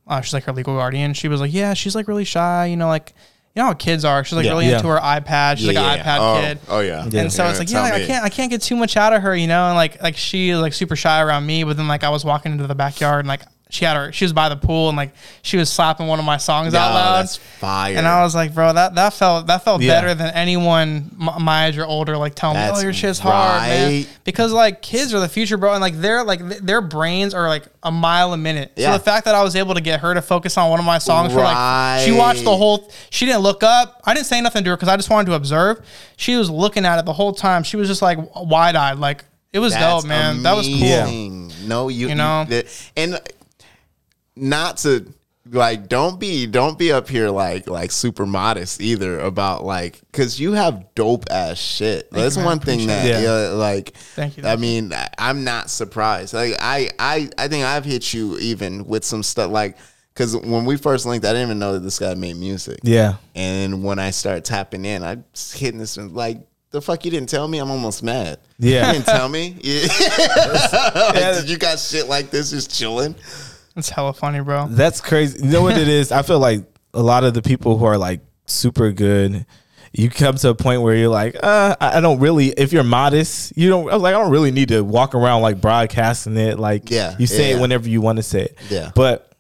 uh, she's like her legal guardian. She was like, yeah, she's like really shy, you know, like. You know how kids are. She's like Yeah. really Yeah. into her iPad. She's like an iPad oh, kid. Oh yeah. Yeah. And so it's like, yeah, like, I can't, I can't get too much out of her, you know. And like, like she like super shy around me. But then like I was walking into the backyard and like she had her, she was by the pool and like she was slapping one of my songs out loud. that's fire. And I was like, bro, that that felt that felt Yeah. better than anyone my age or older like telling me, oh, your shit's hard, man. Because like kids are the future, bro, and like they're like th- their brains are like a mile a minute. Yeah. So the fact that I was able to get her to focus on one of my songs for like she watched the whole. She didn't look up. I didn't say nothing to her because I just wanted to observe. She was looking at it the whole time. She was just like wide eyed, like it was That's dope, man. That was cool. amazing. No, you, You know? and not to like don't be don't be up here like like super modest either about like because you have dope ass shit. That's you, one thing that Appreciate yeah, like. Thank you. I mean, I'm not surprised. Like I I I think I've hit you even with some stuff like. Because when we first linked, I didn't even know that this guy made music. Yeah. And when I start tapping in, I was hitting this like, the fuck you didn't tell me? I'm almost mad. Yeah. You didn't tell me? Yeah. Like, did you got shit like this just chilling? It's hella funny, bro. That's crazy. You know what it is? I feel like a lot of the people who are like super good, you come to a point where you're like, uh, I I don't really. If you're modest, you don't. I was like, I don't really need to walk around like broadcasting it. Like, Yeah, you say yeah. it whenever you want to say it. Yeah. But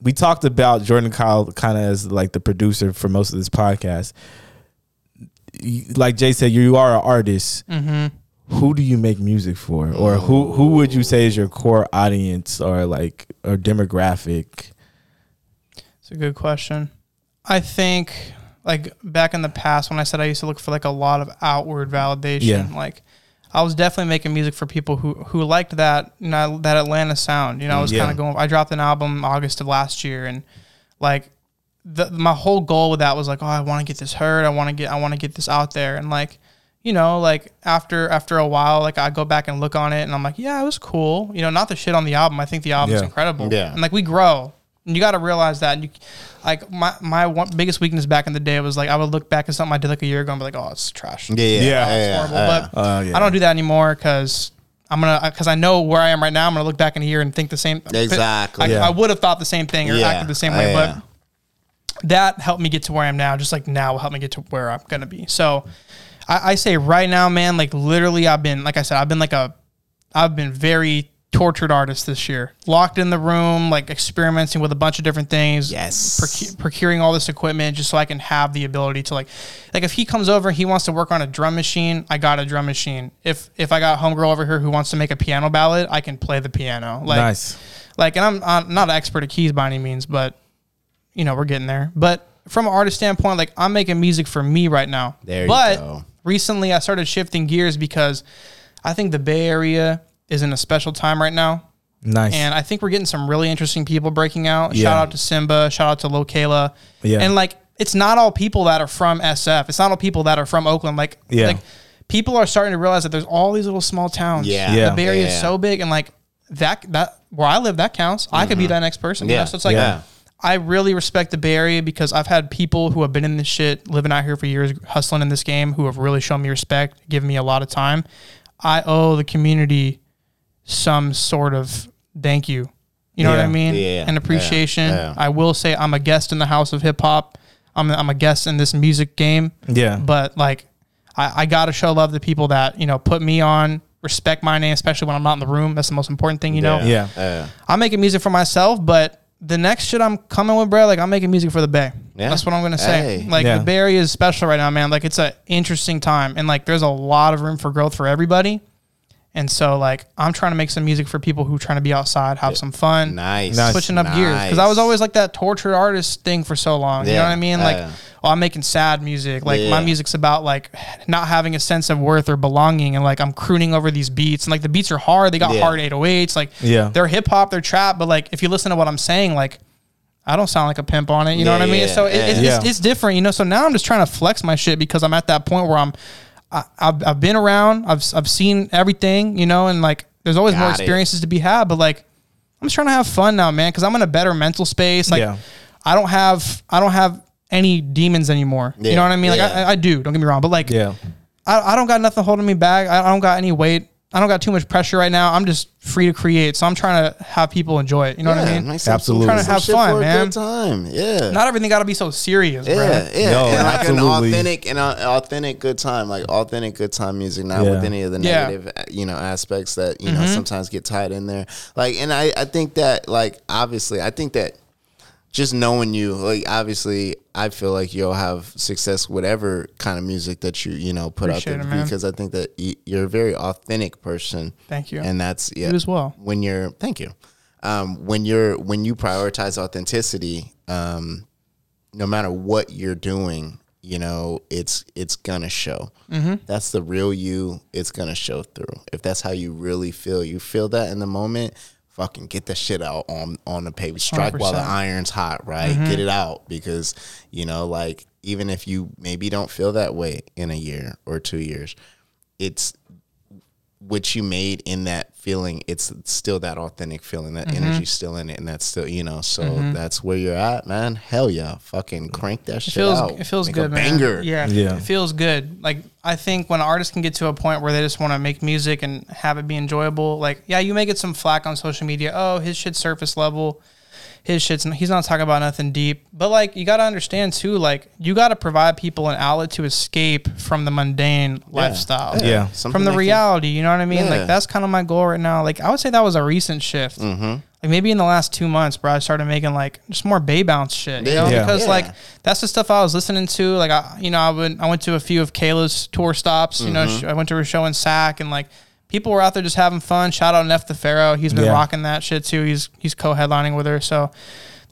we talked about Jordan Kyle kind of as like the producer for most of this podcast. Like Jay said, you are an artist. Who do you make music for, or who who would you say is your core audience, or like or demographic? It's a good question. I think like back in the past when I said I used to look for like a lot of outward validation, Yeah. like I was definitely making music for people who who liked that you know, that Atlanta sound. You know, I was mm, Yeah. kind of going. I dropped an album August of last year, and like the my whole goal with that was like, oh, I want to get this heard. I want to get I want to get this out there, and like you know, like after after a while, like I go back and look on it, and I'm like, yeah, it was cool. You know, not the shit on the album. I think the album's Yeah. incredible. Yeah. and like we grow. And you got to realize that. And you, like my my one biggest weakness back in the day was like I would look back at something I did like a year ago and be like, oh, it's trash. Yeah, yeah, Yeah. It's horrible. But Uh, yeah. I don't do that anymore because I'm gonna because I know where I am right now. I'm gonna look back in a year and think the same. Exactly. I, Yeah. I would have thought the same thing or Yeah. acted the same way, Yeah. but that helped me get to where I am now. Just like now will help me get to where I'm gonna be. So I, I say right now, man, like literally, I've been like I said, I've been like a, I've been very tortured artist this year, locked in the room, like experimenting with a bunch of different things. Yes. procu- procuring all this equipment just so I can have the ability to like, like if he comes over, he wants to work on a drum machine. I got a drum machine. If if I got a homegirl over here who wants to make a piano ballad, I can play the piano. Like, nice. like and I'm, I'm not an expert at keys by any means but you know we're getting there but from an artist standpoint like i'm making music for me right now There you but go. Recently i started shifting gears because i think the bay area is in a special time right now Nice. and i think we're getting some really interesting people breaking out Yeah. shout out to Symba shout out to lokayla Yeah. and like it's not all people that are from sf it's not all people that are from oakland like Yeah. like people are starting to realize that there's all these little small towns Yeah. Yeah. the Bay Area Yeah. is so big, and like that that where I live, that counts. I could be mm-hmm. that next person. Yeah. Yeah. So it's like Yeah. I really respect the Bay Area because I've had people who have been in this shit, living out here for years, hustling in this game, who have really shown me respect, given me a lot of time. I owe the community some sort of thank you. You know what I mean? Yeah. And appreciation. Yeah. Yeah. I will say I'm a guest in the house of hip hop. I'm I'm a guest in this music game yeah. but like I, I gotta show love to people that you know put me on, respect my name, especially when I'm not in the room. That's the most important thing, you know. Yeah. Yeah. I'm making music for myself, but the next shit I'm coming with, bro, like I'm making music for the Bay. Yeah. That's what I'm gonna say. Hey. Like Yeah. the Bay Area is special right now, man. Like it's an interesting time, and like there's a lot of room for growth for everybody. And so, like, I'm trying to make some music for people who are trying to be outside, have some fun, Nice. Nice. switching up gears. Because I was always like that tortured artist thing for so long. You know what I mean? Like, Yeah. oh, I'm making sad music. Like, my music's about like not having a sense of worth or belonging, and like I'm crooning over these beats, and like the beats are hard. They got Yeah. hard 808s. Like, Yeah. they're hip hop, they're trap, but like if you listen to what I'm saying, like. I don't sound like a pimp on it, you know Yeah, what I mean. yeah, so it, yeah. it's, Yeah. it's, it's different, you know. So now I'm just trying to flex my shit because I'm at that point where I'm, I, I've, I've been around, I've, I've seen everything, you know, and like there's always more Got it. experiences to be had, but like I'm just trying to have fun now, man, because I'm in a better mental space. Like Yeah. I don't have I don't have any demons anymore. you know what I mean? Like yeah. I, I do. Don't get me wrong, but like Yeah. I, I don't got nothing holding me back. I, I don't got any weight. I don't got too much pressure right now. I'm just free to create. So I'm trying to have people enjoy it. You know what I mean? make some- Absolutely. some Trying to have shit fun, a man. Good time. Yeah. Not everything got to be so serious, yeah, bro. yeah, No, and like an authentic and authentic good time, like authentic good time music, not Yeah. with any of the negative, uh, you know, aspects that you know sometimes get tied in there. Like, and I, I think that, like, obviously, I think that just knowing you, like, obviously, I feel like you'll have success whatever kind of music that you, you know, put Appreciate out there man. because I think that you're a very authentic person. Thank you. and that's yeah, You as well. when you're thank you um, when you're when you prioritize authenticity um, no matter what you're doing you know it's it's gonna show Mm-hmm. that's the real you it's gonna show through if that's how you really feel you feel that in the moment fucking get that shit out on on the paper. Strike while the iron's hot right? Mm-hmm. Get it out because you know like even if you maybe don't feel that way in a year or two years it's what you made in that feeling, it's still that authentic feeling. That Mm-hmm. energy's still in it, and that's still you know. So that's where you're at, man. Hell yeah, fucking crank that It shit feels out. it feels Make good, a man. banger. Yeah, Yeah. it feels good. Like I think when artists can get to a point where they just want to make music and have it be enjoyable. Like yeah, you may get some flack on social media. Oh, his shit's surface level. His shit's he's not talking about nothing deep. But like you got to understand too. Like you got to provide people an outlet to escape from the mundane lifestyle. Yeah. Something from the they can- reality. You know what I mean? Yeah. Like that's kind of my goal right now. Like I would say that was a recent shift. Mm-hmm. Like maybe in the last two months, bro, I started making like just more Bay bounce shit. You know, Yeah. because Yeah. like that's the stuff I was listening to. Like I, you know, I went I went to a few of Kayla's tour stops. You know, Mm-hmm. sh- I went to her show in Sac, and like people were out there just having fun. Shout out Nef the Pharaoh. He's been Yeah. rocking that shit too. He's he's co-headlining with her. So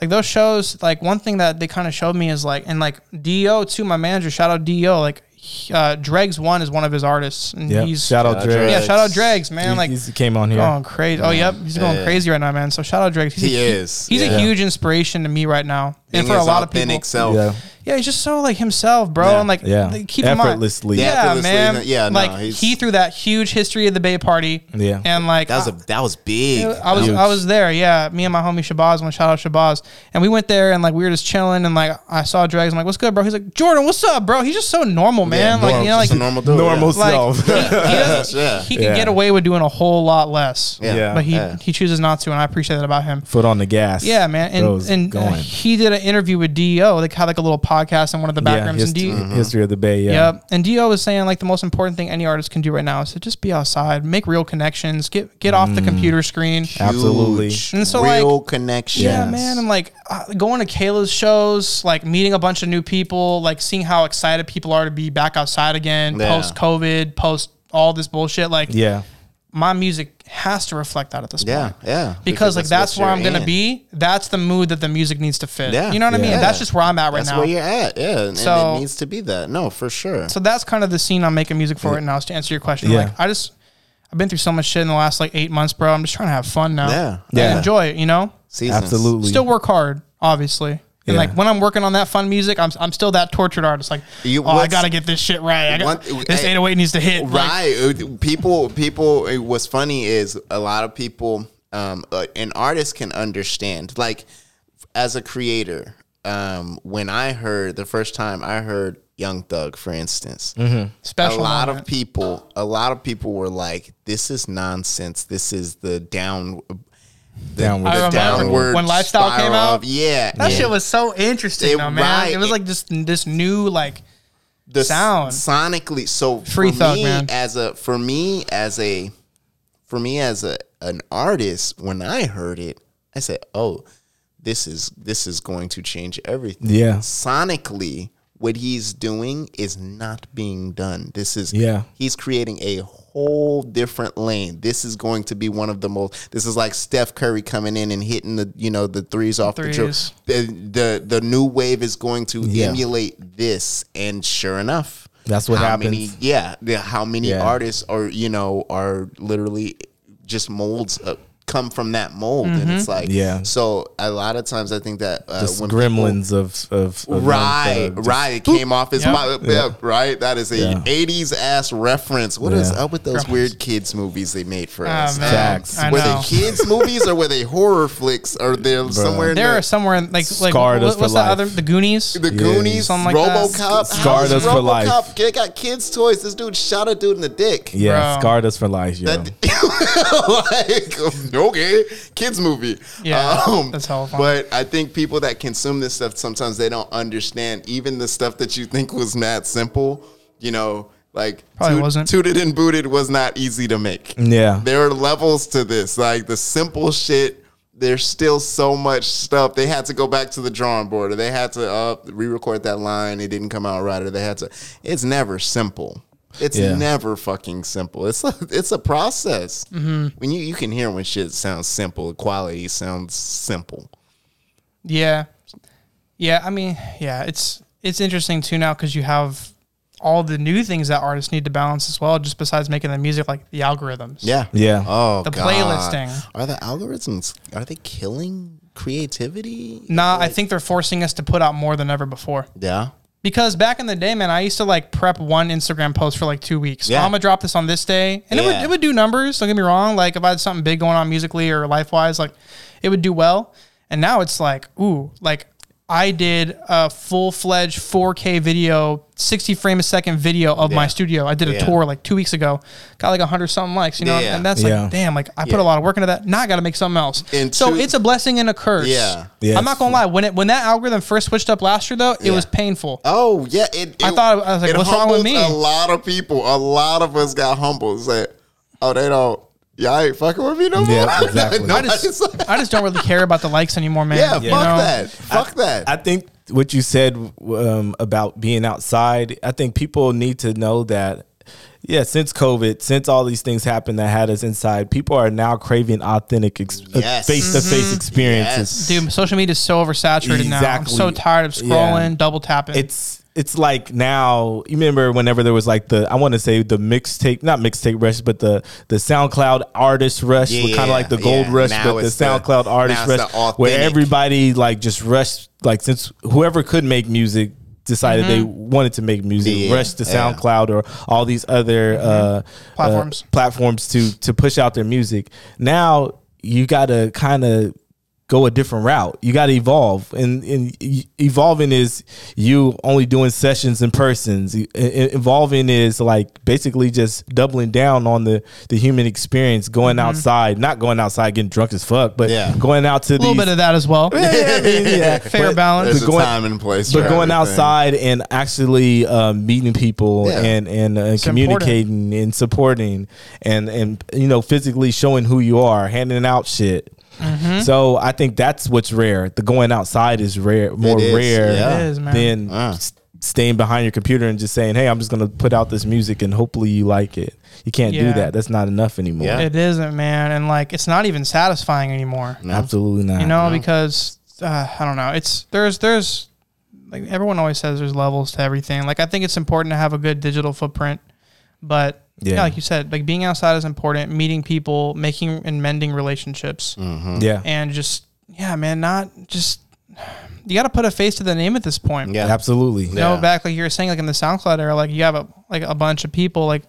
like those shows, like one thing that they kind of showed me is like, and like Do too, my manager. Shout out Do. Like uh, Dregs One is one of his artists, and Yeah. he's Shout out Shout out Dre. Dre. yeah. Shout out Dregs, man. He- like he came on here. going crazy. Oh, yep, he's going Yeah. crazy right now, man. So shout out Drake. He's He a, is, He's yeah. a huge inspiration to me right now, Being and for a lot of people. authentic self. Yeah. Yeah, he's just so like himself, bro. Yeah. And like, Yeah. like, keep in mind, Effortlessly. yeah, Effortlessly, man. yeah, no, like he's- he threw that huge history of the Bay Party. Yeah. and like That was I- a that was big. I was Huge. I was there, yeah. Me and my homie Shabazz, one shout out Shabazz, and we went there and like we were just chilling and like I saw Dregs. I'm like, what's good, bro? He's like, Jordan, what's up, bro? He's just so normal, man. like normal, you know, like normal dude. Normal yeah. like self. he, he, doesn't, Yeah. he can Yeah. get away with doing a whole lot less. Yeah. Yeah. but he Yeah. he chooses not to, and I appreciate that about him. Foot on the gas. Yeah, man, Bro's and and uh, he did an interview with Dio. Like had like a little podcast in one of the back yeah, rooms, and hist- Dio. history of the Bay. Yeah. Yep. And Dio was saying like the most important thing any artist can do right now is to just be outside, make real connections, get get off Mm. the computer screen. Absolutely. And so, real like- connection. Yeah, Yes. man. And like uh, going to Kayla's shows, like meeting a bunch of new people, like seeing how excited people are to be back outside again, Yeah. post COVID, post all this bullshit. Like Yeah. My music has to reflect that at this Yeah, point. yeah. Yeah. Because, like that's what where I'm you're gonna be. That's the mood that the music needs to fit. Yeah. You know what I mean? That's just where I'm at right That's now. That's where you're at. Yeah, and, So- and it needs to be that. No, for sure. So that's kind of the scene I'm making music for right now. Is to answer your question, Yeah. like I just I've been through so much shit in the last like eight months, bro. I'm just trying to have fun now. Yeah. And Yeah. enjoy it. You know, Seasons. Absolutely. still work hard, obviously. And Yeah. like when I'm working on that fun music, I'm, I'm still that tortured artist. Like, You- oh, I gotta get this shit right. I got, One- this 808 needs to hit. Right. Uh, people, people, uh, what's funny is a lot of people, um, uh, an artist can understand. Like, as a creator, um, when I heard the first time I heard Young Thug, for instance, special. a lot moment. of people, a lot of people were like, "This is nonsense. This is the down, the, Downward I the remember downward when Lifestyle came out? yeah, that yeah. shit was so interesting, It- though, man. right. It was like just this new like. the sound. sonically. So Free for thug, me man. as a for me as a for me as a an artist, when I heard it, I said, "Oh, this is this is going to change everything." Yeah. sonically, what he's doing is not being done. This is Yeah. he's creating a whole different lane. This is going to be one of the most. This is like Steph Curry coming in and hitting the you know the threes off the dribble. The, the the new wave is going to Yeah. emulate this, and sure enough, That's what how Many, happens. yeah, the, how many Yeah. artists are you know are literally just molds. Uh, come from that mold and it's like Yeah. so a lot of times i think that uh, The when people- gremlins of of, of Right, uh, right. It came off as Yep. my, yeah, right. That is a Yeah. '80s ass reference. What is Yeah. up with those weird kids movies they made for Ah, us? man. Facts. Were they kids movies or were they horror flicks? Or they somewhere in There the, are somewhere in, like like Scarred what, what's that life. other the Goonies? the Goonies, Something like that. RoboCop, Scarred How is us for life. They got kids' toys. This dude shot a dude in the dick. yeah, Bro. scarred us for life. yeah That, like okay, kids movie. Yeah, that's hella fun. But I think people that consume this stuff sometimes they don't understand even the stuff that you think was mad simple. You know, like Probably toot- wasn't. tooted and booted was not easy to make. yeah, There are levels to this. Like the simple shit. There's still so much stuff. They had to go back to the drawing board, or they had to uh, re-record that line. It didn't come out right, or they had to. It's never simple. It's Yeah. never fucking simple. It's a it's a process. Mm-hmm. When you you can hear when shit sounds simple, quality sounds simple. Yeah, yeah. I mean, yeah. It's it's interesting too now because you have all the new things that artists need to balance as well. Just besides making the music, like the algorithms. Yeah. yeah. Oh, The God. playlisting. Are the algorithms are they killing creativity? Nah, I think they're forcing us to put out more than ever before. Yeah. Because back in the day, man, I used to like prep one Instagram post for like two weeks. Yeah. I'm gonna drop this on this day, and it would Yeah. it would do numbers. Don't get me wrong. Like if I had something big going on musically or life wise, like it would do well. And now it's like, ooh, like I did a full fledged 4K video, 60 frame a second video of my studio. I did a Yeah. tour like two weeks ago, got like a hundred something likes, you know, Yeah. and that's Yeah. like, damn, like I put a lot of work into that. Now I got to make something else. And so two- it's a blessing and a curse. Yeah. Yeah, I'm not gonna lie. When it when that algorithm first switched up last year, though, it Yeah. was painful. Oh yeah, it, I thought- I was like, what's wrong with me? A lot of people, a lot of us got humbled. Said, "Oh, they don't, y'all ain't fucking with me no more." Yeah, exactly. No, I just, I just don't really care about the likes anymore, man. yeah, You fuck know? that, fuck that. I think what you said um, about being outside, I think people need to know that. Yeah, since COVID, since all these things happened that had us inside, people are now craving authentic, face to face experiences. Yes. Dude, social media is so oversaturated now. I'm so tired of scrolling, Yeah. double tapping. It's it's like now. You remember whenever there was like the I want to say the mixtape, not mixtape rush, but the the SoundCloud artist rush, Yeah, kind of like the gold yeah. rush, Now but the it's the- SoundCloud artist rush, where everybody like just rushed. Like since whoever could make music decided they wanted to make music, Yeah, rushed to yeah. SoundCloud or all these other uh, Platforms. uh, platforms to to push out their music. Now you got to kind of go a different route. You got to evolve, and, and evolving is you only doing sessions in persons. Evolving is like basically just doubling down on the the human experience, going outside, not going outside getting drunk as fuck, but Yeah. going out to a little these, bit of that as well. Yeah, I mean, yeah. Fair But- balance. There's but a going- time and place, but going everything. outside and actually um, meeting people Yeah. and and uh, communicating and supporting and and you know physically showing who you are, handing out shit. Mm-hmm. So I think that's what's rare. The going outside is rare, more is, rare yeah. It is, man. than Uh. staying behind your computer and just saying, "Hey, I'm just gonna put out this music and hopefully you like it." You can't do that. That's not enough anymore. Yeah. It isn't, man, and like it's not even satisfying anymore. Absolutely not. You know, because uh, I don't know. It's there's there's like everyone always says there's levels to everything. Like I think it's important to have a good digital footprint, but yeah, Yeah. like you said, like being outside is important. Meeting people, making and mending relationships, mm-hmm. Yeah. and just yeah, man, not just you got to put a face to the name at this point. Yeah. Absolutely. You know, Yeah. back like you were saying, like in the SoundCloud era, like you have a like a bunch of people like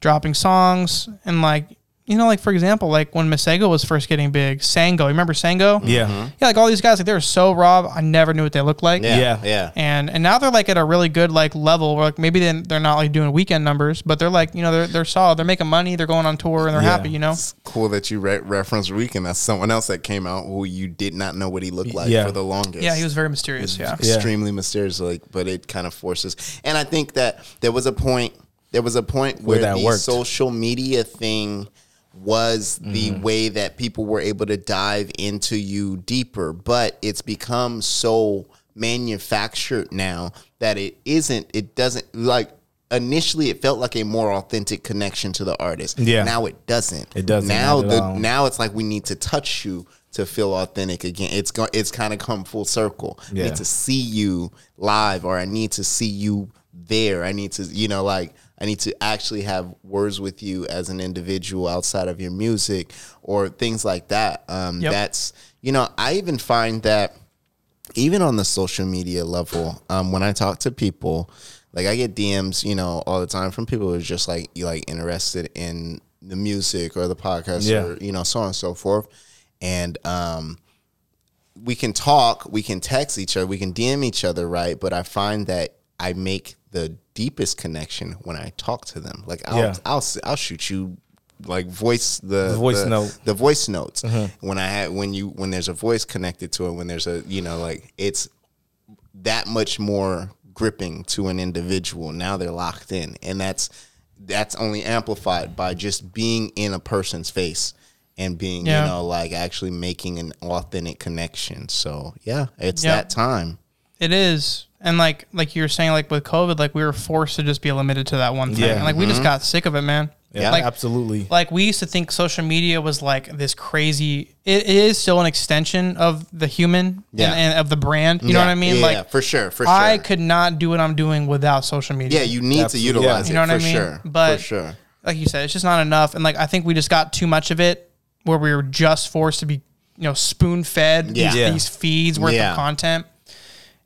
dropping songs and like you know, like for example, like when Masego was first getting big, Sango. You remember Sango? Yeah. Mm-hmm. Yeah, like all these guys, like they were so raw. I never knew what they looked like. Yeah, Yeah. yeah. And and now they're like at a really good like level where like maybe they they're not like doing Weeknd numbers, but they're like you know they're they're solid. They're making money. They're going on tour and they're Yeah. happy. You know. It's cool that you re- referenced Weeknd. That's someone else that came out who you did not know what he looked like Yeah. for the longest. Yeah, he was very mysterious. Yeah. Yeah. extremely mysterious. Like, but it kind of forces. And I think that there was a point. There was a point where, that the worked. social media thing was the Mm-hmm. way that people were able to dive into you deeper. But it's become so manufactured now that it isn't. It doesn't like. Initially, it felt like a more authentic connection to the artist. Yeah. Now it doesn't. It doesn't, Now the all. now it's like we need to touch you to feel authentic again. It's go, it's kind of come full circle. I need to see you live, or I need to see you there. I need to, you know, like I need to actually have words with you as an individual outside of your music or things like that. Um, Yep. That's you know, I even find that even on the social media level, um, when I talk to people, like I get DMs, you know, all the time from people who are just like you like interested in the music or the podcast Yeah. or you know so on and so forth, and um, we can talk, we can text each other, we can DM each other, right? But I find that I make the deepest connection when I talk to them. Like I'll Yeah. I'll I'll shoot you like voice the, The voice the- note. Mm-hmm. the voice notes when I had when you when there's a voice connected to it when there's a you know like it's that much more gripping to an individual now they're locked in and that's that's only amplified by just being in a person's face and being Yeah. you know like actually making an authentic connection so yeah it's that time It is. And like like you were saying, like with COVID, like we were forced to just be limited to that one thing. Yeah. And like we just mm-hmm. got sick of it, man. Yeah, Like absolutely. like we used to think social media was like this crazy it, it is still an extension of the human Yeah. and, and of the brand. You know what I mean? yeah, like yeah, for sure for sure. I could not do what I'm doing without social media. yeah you need Absolutely. to utilize Yeah. You know what for I mean? sure But- for sure like you said, it's just not enough. And like I think we just got too much of it where we were just forced to be, you know, spoon fed Yeah. these, Yeah. these feeds worth Yeah. of content.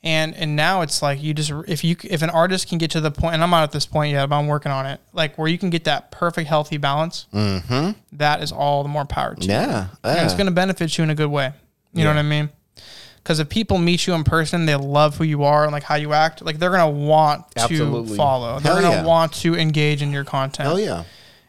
And and now it's like you just if you if an artist can get to the point and I'm not at this point yet, but I'm working on it. Like where you can get that perfect healthy balance, that is all the more power to you. Mm-hmm. yeah, And it's going to benefit you in a good way. You know what I mean? Because if people meet you in person, they love who you are and like how you act. Like they're want to Absolutely. follow. They're gonna yeah. want to engage in your content. oh yeah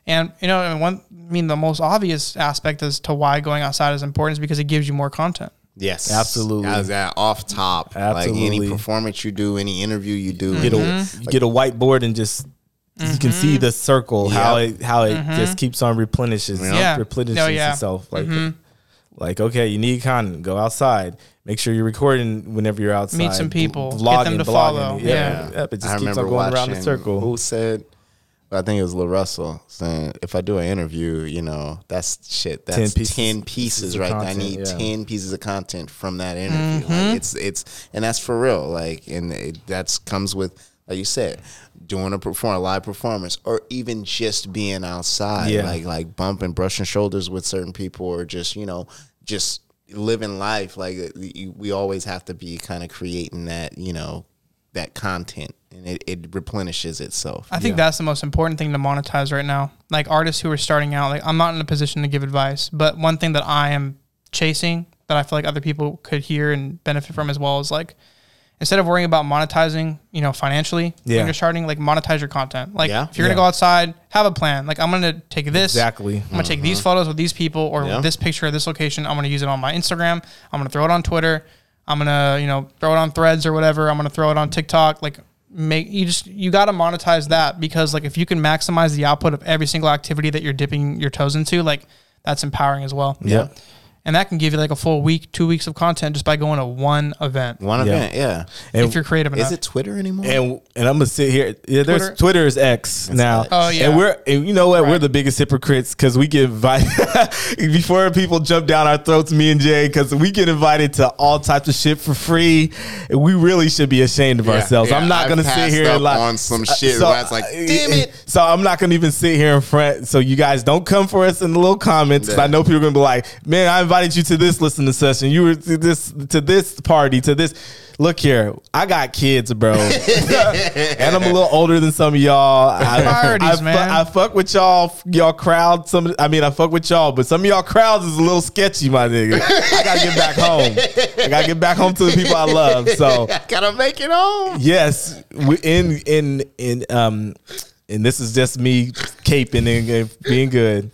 And you know, and one, I mean, the most obvious aspect as to why going outside is important is because it gives you more content. Yes, Absolutely. As that off top, like any performance you do, any interview you do, get a Mm-hmm. you get a whiteboard and just you can see the circle how it how it just keeps on replenishes Mm-hmm. Yeah. replenishes Oh, yeah. itself like like okay you need content go outside make sure you're recording whenever you're outside meet some people, get vlogging them to blogging. follow. yeah, Yeah. Yep, it just I keeps remember on going around the watching- circle Who said? I think it was LaRussell saying, "If I do an interview, you know, that's shit. That's 10 ten pieces- pieces, pieces of right? I need yeah. ten pieces of content from that interview. Like mm-hmm. it's it's and that's for real. Like and it, that's comes with like you said, doing a perform a live performance or even just being outside, Yeah. like like bumping, brushing shoulders with certain people, or just you know just living life. Like we always have to be kind of creating that you know that content and it, it replenishes itself. I think that's the most important thing to monetize right now. Like artists who are starting out, like I'm not in a position to give advice, but one thing that I am chasing that I feel like other people could hear and benefit from as well is like instead of worrying about monetizing, you know, financially Yeah. when you're starting, like monetize your content. Like Yeah. if you're Yeah. gonna go outside, have a plan. Like I'm gonna take this Exactly. I'm gonna take these mm-hmm. photos with these people or Yeah. this picture of this location. I'm gonna use it on my Instagram. I'm gonna throw it on Twitter. I'm gonna, you know, throw it on threads or whatever. I'm gonna throw it on TikTok. Like make you just you gotta monetize that because like if you can maximize the output of every single activity that you're dipping your toes into, like that's empowering as well. Yeah. And that can give you like a full week, two weeks of content just by going to one event. One Yeah. event, yeah. And- if you're creative enough. Is it Twitter anymore? and and I'm gonna sit here. Yeah, there's Twitter- Twitter, is X now. X. Oh, yeah. and we're and you know what? We're the biggest hypocrites because we get invited before people jump down our throats. Me and Jay, because we get invited to all types of shit for free. And we really should be ashamed of Yeah, ourselves. yeah, I'm not I've gonna sit here up and like on some uh, shit where I was like, "Damn it." So I'm not gonna even sit here in front. So you guys don't come for us in the little comments. 'cause Yeah. I know people are gonna be like, "Man, I invited." Invited you to this listening session. You were to this to this party to this. Look here, I got kids, bro, and I'm a little older than some of y'all. I, Priorities, I, man. I fuck with y'all, y'all crowd. Some, I mean, I fuck with y'all, but some of y'all crowds is a little sketchy, my nigga. I gotta get back home. I gotta get back home to the people I love. So Gotta make it home. yes, we, in in in um, and this is just me caping and being good,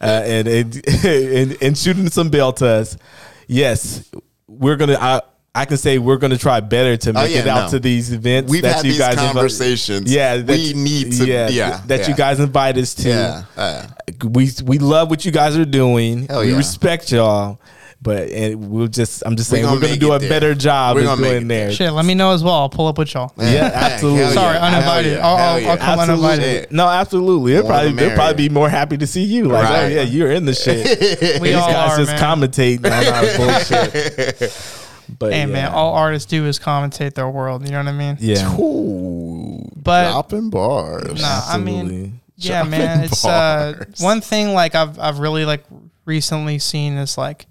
uh, and, and and and shooting some bell to us. Yes, we're gonna. I I can say we're gonna try better to make Oh, yeah, it out no. to these events. We've that had you these guys invi- conversations. yeah, that We you- need to- yeah, that you guys invite us to. Yeah, uh. we we love what you guys are doing. Hell we yeah. respect y'all. But and we'll just I'm just saying gonna we're gonna do a there. better job We're of gonna make doing it there. Shit, let me know as well. I'll pull up with y'all. Yeah, absolutely. hell Sorry, yeah, uninvited. yeah, I'll- hell I'll- yeah. I'll come uninvited. Absolutely. No, absolutely. They'll probably they'll probably be more happy to see you. Like, oh yeah, you're in the shit. We These all guys are, just man. commentate on our bullshit. But Hey yeah. man, all artists do is commentate their world. You know what I mean? yeah. Ooh, But- dropping bars. Nah, I mean, yeah, Dropping man. It's uh, one thing like I've I've really like recently seen is like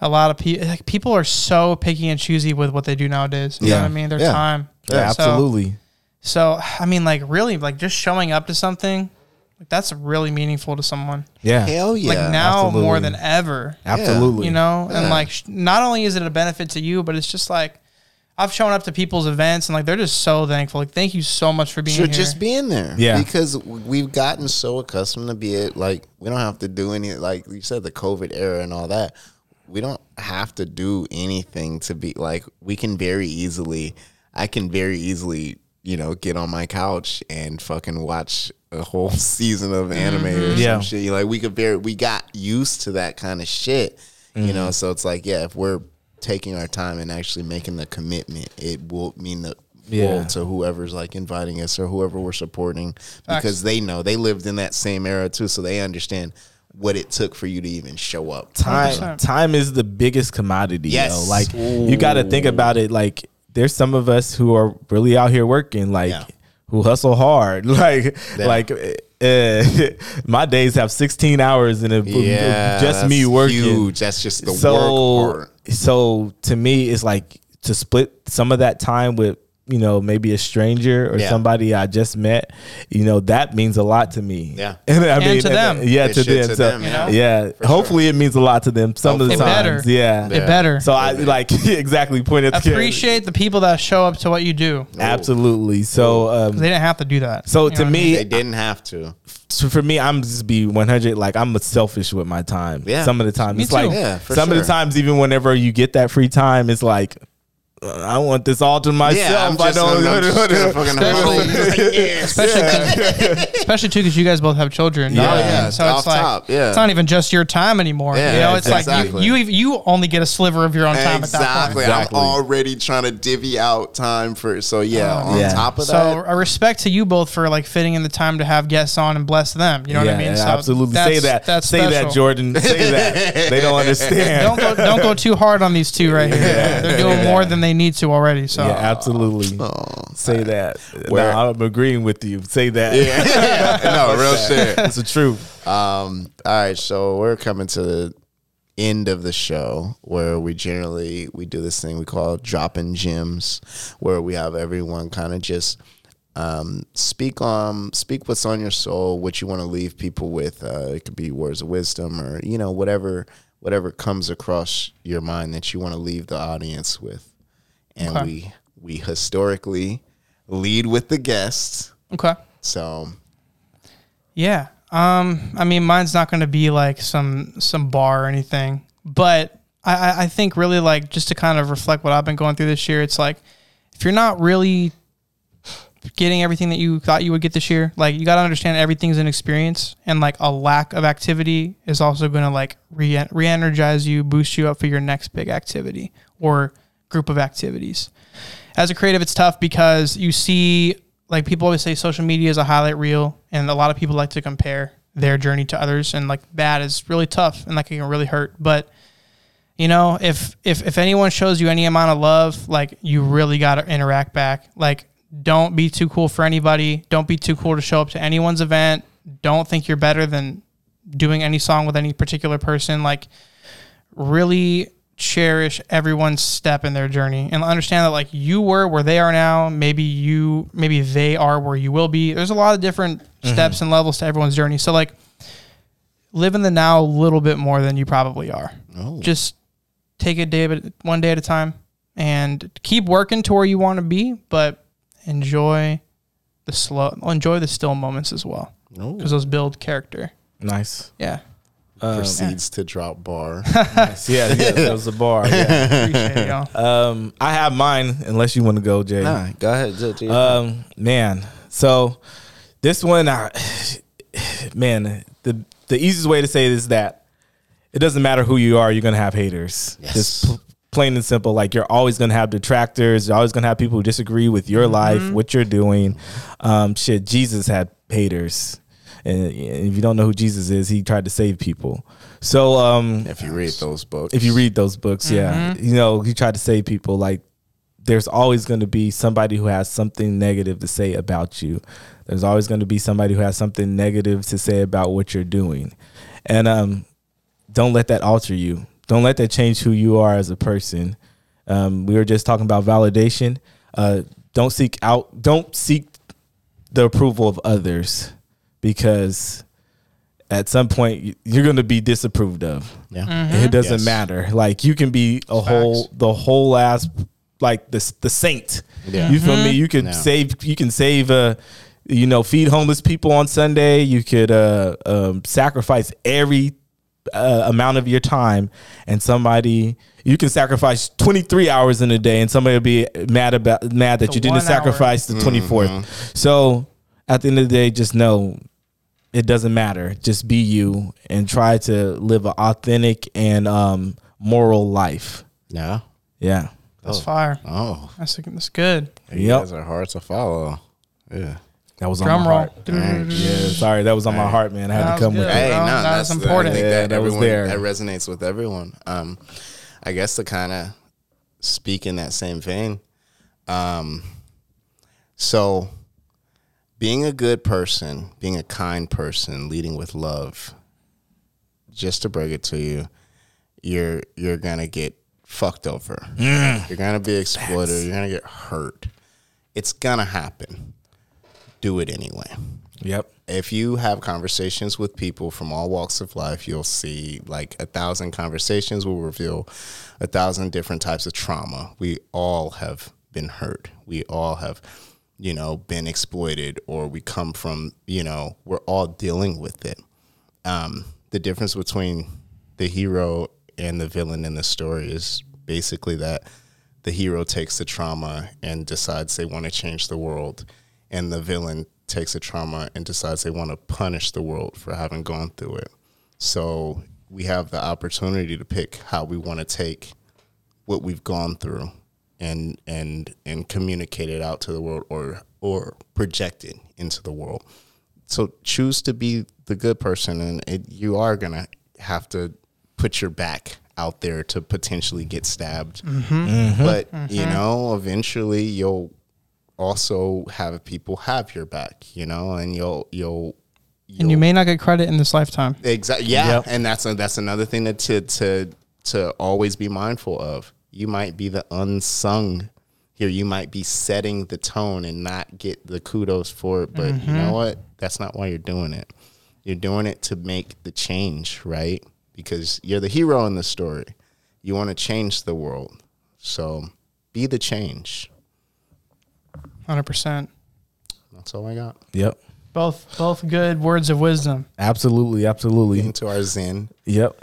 a lot of people like people are so picky and choosy with what they do nowadays. You know Yeah. what I mean? Their Yeah. time. Yeah, So- absolutely. So I mean, like really, like just showing up to something, like that's really meaningful to someone. Yeah. Hell yeah. like now absolutely. more than ever. Absolutely. You know, Yeah. and like sh- not only is it a benefit to you, but it's just like I've shown up to people's events and like they're just so thankful. Like, thank you so much for being Sure, here. just being there. Yeah. Because we've gotten so accustomed to be it. Like, we don't have to do any, like you said, the COVID era and all that. We don't have to do anything to be like, we can very easily, I can very easily, you know, get on my couch and fucking watch a whole season of anime or mm-hmm. Yeah. some shit. Like, we could very, we got used to that kind of shit, you know? Mm-hmm. So it's like, yeah, if we're taking our time and actually making the commitment, it will mean the Yeah. world to whoever's like inviting us or whoever we're supporting because they know they lived in that same era too, so they understand what it took for you to even show up. time 100%. time is the biggest commodity Yes. yo. like you got to think about it like there's some of us who are really out here working like Yeah. who hustle hard like Yeah. like uh, my days have 16 hours in it just me working Huge. That's just the so work part. so to me it's like to split some of that time with you know maybe a stranger or Yeah. somebody I just met you know that means a lot to me Yeah. and I And to them. yeah It to them, to so, them, yeah. yeah hopefully it means a lot to them some of the It better. times yeah It better. so I like exactly point at the camera. Appreciate the people that show up to what you do. absolutely so um They didn't have to do that. so You to what I mean? me They didn't have to. so for me, I'm just be 100. Like I'm selfish with my time. Yeah. Some of the time, Me it's like. Yeah, for some of the times, even whenever you get that free time, it's like I want this all to myself. Yeah, I'm I just, don't. I'm just gonna fucking Especially- especially, 'cause- especially too because you guys both have children. Yeah. what Yeah, so off it's like top, yeah. it's not even just your time anymore. Yeah, you know, it's exactly. like you, you you only get a sliver of your own time at that Exactly. point. Exactly. I'm already trying to divvy out time for. So yeah, oh, on Yeah. top of that. So a respect to you both for like fitting in the time to have guests on and bless them. You know what I mean? yeah, So absolutely. Say that. That's Say that. Jordan. Say that. They don't understand. Don't go don't go too hard on these two right here. They're doing more than they need to already. So yeah, absolutely. Say that. Where- no, I'm agreeing with you. Say that. yeah, no, real shit. It's the truth. Um, all right, so we're coming to the end of the show where we generally we do this thing we call dropping gems, where we have everyone kind of just um, speak on speak what's on your soul, what you want to leave people with. Uh, it could be words of wisdom or you know whatever whatever comes across your mind that you want to leave the audience with. And Okay. we we historically lead with the guests. okay. So Yeah. Um, I mean, mine's not going to be like some some bar or anything, but I, I- think really like just to kind of reflect what I've been going through this year. It's like if you're not really getting everything that you thought you would get this year, like you got to understand everything's an experience, and like a lack of activity is also going to like re re-energize you, boost you up for your next big activity or group of activities. As a creative, it's tough because you see, like people always say, social media is a highlight reel, and a lot of people like to compare their journey to others, and like that is really tough and like it can really hurt. But you know, if if if anyone shows you any amount of love, like you really got to interact back. Like, don't be too cool for anybody. Don't be too cool to show up to anyone's event. Don't think you're better than doing any song with any particular person. Like, really cherish everyone's step in their journey and understand that like you were where they are now. Maybe you maybe they are where you will be. There's a lot of different mm-hmm. steps and levels to everyone's journey. So like live in the now a little bit more than you probably are. Oh. just take it day at one day at a time and keep working to where you want to be but enjoy the slow enjoy the still moments as well. Oh. because those build character. Nice. yeah proceeds to drop bar. nice. Yeah, yeah, that was the bar. Yeah. appreciate y'all Um, I have mine, unless you want to go, Jay. nah, go ahead. J- J- Um, man. So this one, I, man, the the easiest way to say it is that it doesn't matter who you are, you're gonna have haters. Yes. Just pl- plain and simple. Like you're always gonna have detractors. You're always gonna have people who disagree with your life, what you're doing. Um, shit, Jesus had haters. And if you don't know who Jesus is, he tried to save people. So, um, if you read those books, if you read those books, yeah, you know, he tried to save people. Like, there's always going to be somebody who has something negative to say about you. There's always going to be somebody who has something negative to say about what you're doing, and um, don't let that alter you. Don't let that change who you are as a person. Um, we were just talking about validation. Uh, don't seek out. Don't seek the approval of others because at some point you- you're going to be disapproved of. yeah, It doesn't Yes. matter. Like you can be a whole the whole ass like the the saint. Yeah. You feel me? You could Yeah. save you can save uh you know feed homeless people on Sunday. You could uh um, sacrifice every uh, amount of your time and somebody you can sacrifice 23 hours in a day and somebody will be mad about mad that The you didn't one hour. sacrifice the 24th. So at the end of the day just know it doesn't matter. Just be you and try to live an authentic and um, moral life. yeah. Yeah. that's fire Oh, that's, that's good you Yep. guys are hard to follow. Yeah. That was on drum my roll heart. Yeah, sorry, that was on my heart, man. I had That to was come with good. it. Hey, Well, no, that's that's important. I think Yeah, that, that was everyone, there. That resonates with everyone. Um, I guess to kind of speak in that same vein. Um, so, being a good person, being a kind person, leading with love. Just to break it to you, you're you're gonna get fucked over. Mm. You're gonna be exploited. You're gonna get hurt. It's gonna happen. Do it anyway Yep. if you have conversations with people from all walks of life, you'll see like a thousand conversations will reveal a thousand different types of trauma. We all have been hurt. We all have, you know, been exploited or we come from, you know, we're all dealing with it. Um, the difference between the hero and the villain in the story is basically that the hero takes the trauma and decides they want to change the world, and the villain takes the trauma and decides they want to punish the world for having gone through it. So we have the opportunity to pick how we want to take what we've gone through and and and communicate it out to the world or or project it into the world. So choose to be the good person, and it, you are gonna have to put your back out there to potentially get stabbed. Mm-hmm. Mm-hmm. But you mm-hmm. know, eventually you'll also have people have your back. You know, and you'll you'll. and you may not get credit in this lifetime Exactly. Yeah, Yep. and that's a, that's another thing that to to to always be mindful of. You might be the unsung here. You might be setting the tone and not get the kudos for it. But you know mm-hmm. what? That's not why you're doing it. You're doing it to make the change, right? Because you're the hero in the story. You want to change the world, so be the change. 100% That's all I got. Yep. Both both good words of wisdom Absolutely. Absolutely. Into our zen. Yep.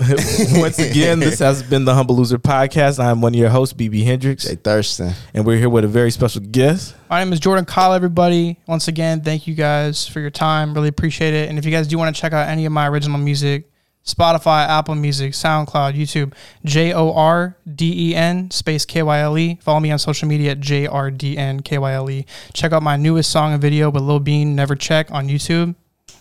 Once again, this has been the Humble Loser Podcast. I'm one of your hosts, BB Hendricks, Jay Thurston. and we're here with a very special guest. My name is Jordan Kyle, everybody. Once again, thank you guys for your time. Really appreciate it. And if you guys do want to check out any of my original music, Spotify, Apple Music, SoundCloud, YouTube, J O R D E N space K Y L E. Follow me on social media at J R D N K Y L E. Check out my newest song and video with Lil Bean, Never Check on YouTube.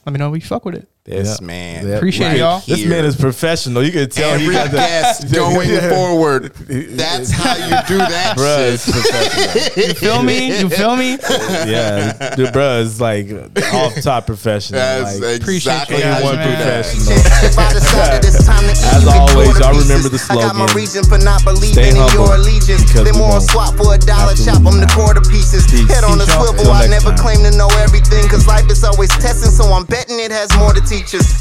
Let me know if you fuck with it. This Yeah. man. Yeah. Appreciate Right. y'all. This man is professional. You can tell he Every got the guest going Yeah. forward. That's how you do that Bruh, it's shit. professional. You feel me? You feel me? yeah, the bruh is like off top professional. That's like, Appreciate exactly you how guys, you man. do professional. I decided it's time to eat, As always, throw the y'all remember the I got my slogan. reason for not believing Stay in your humble, allegiance. because Then we more won't. swap for a dollar, Absolutely chop them to not. quarter pieces. Head on a swivel, I never claim to know everything, cause life is always testing, so I'm betting it has more to teach us.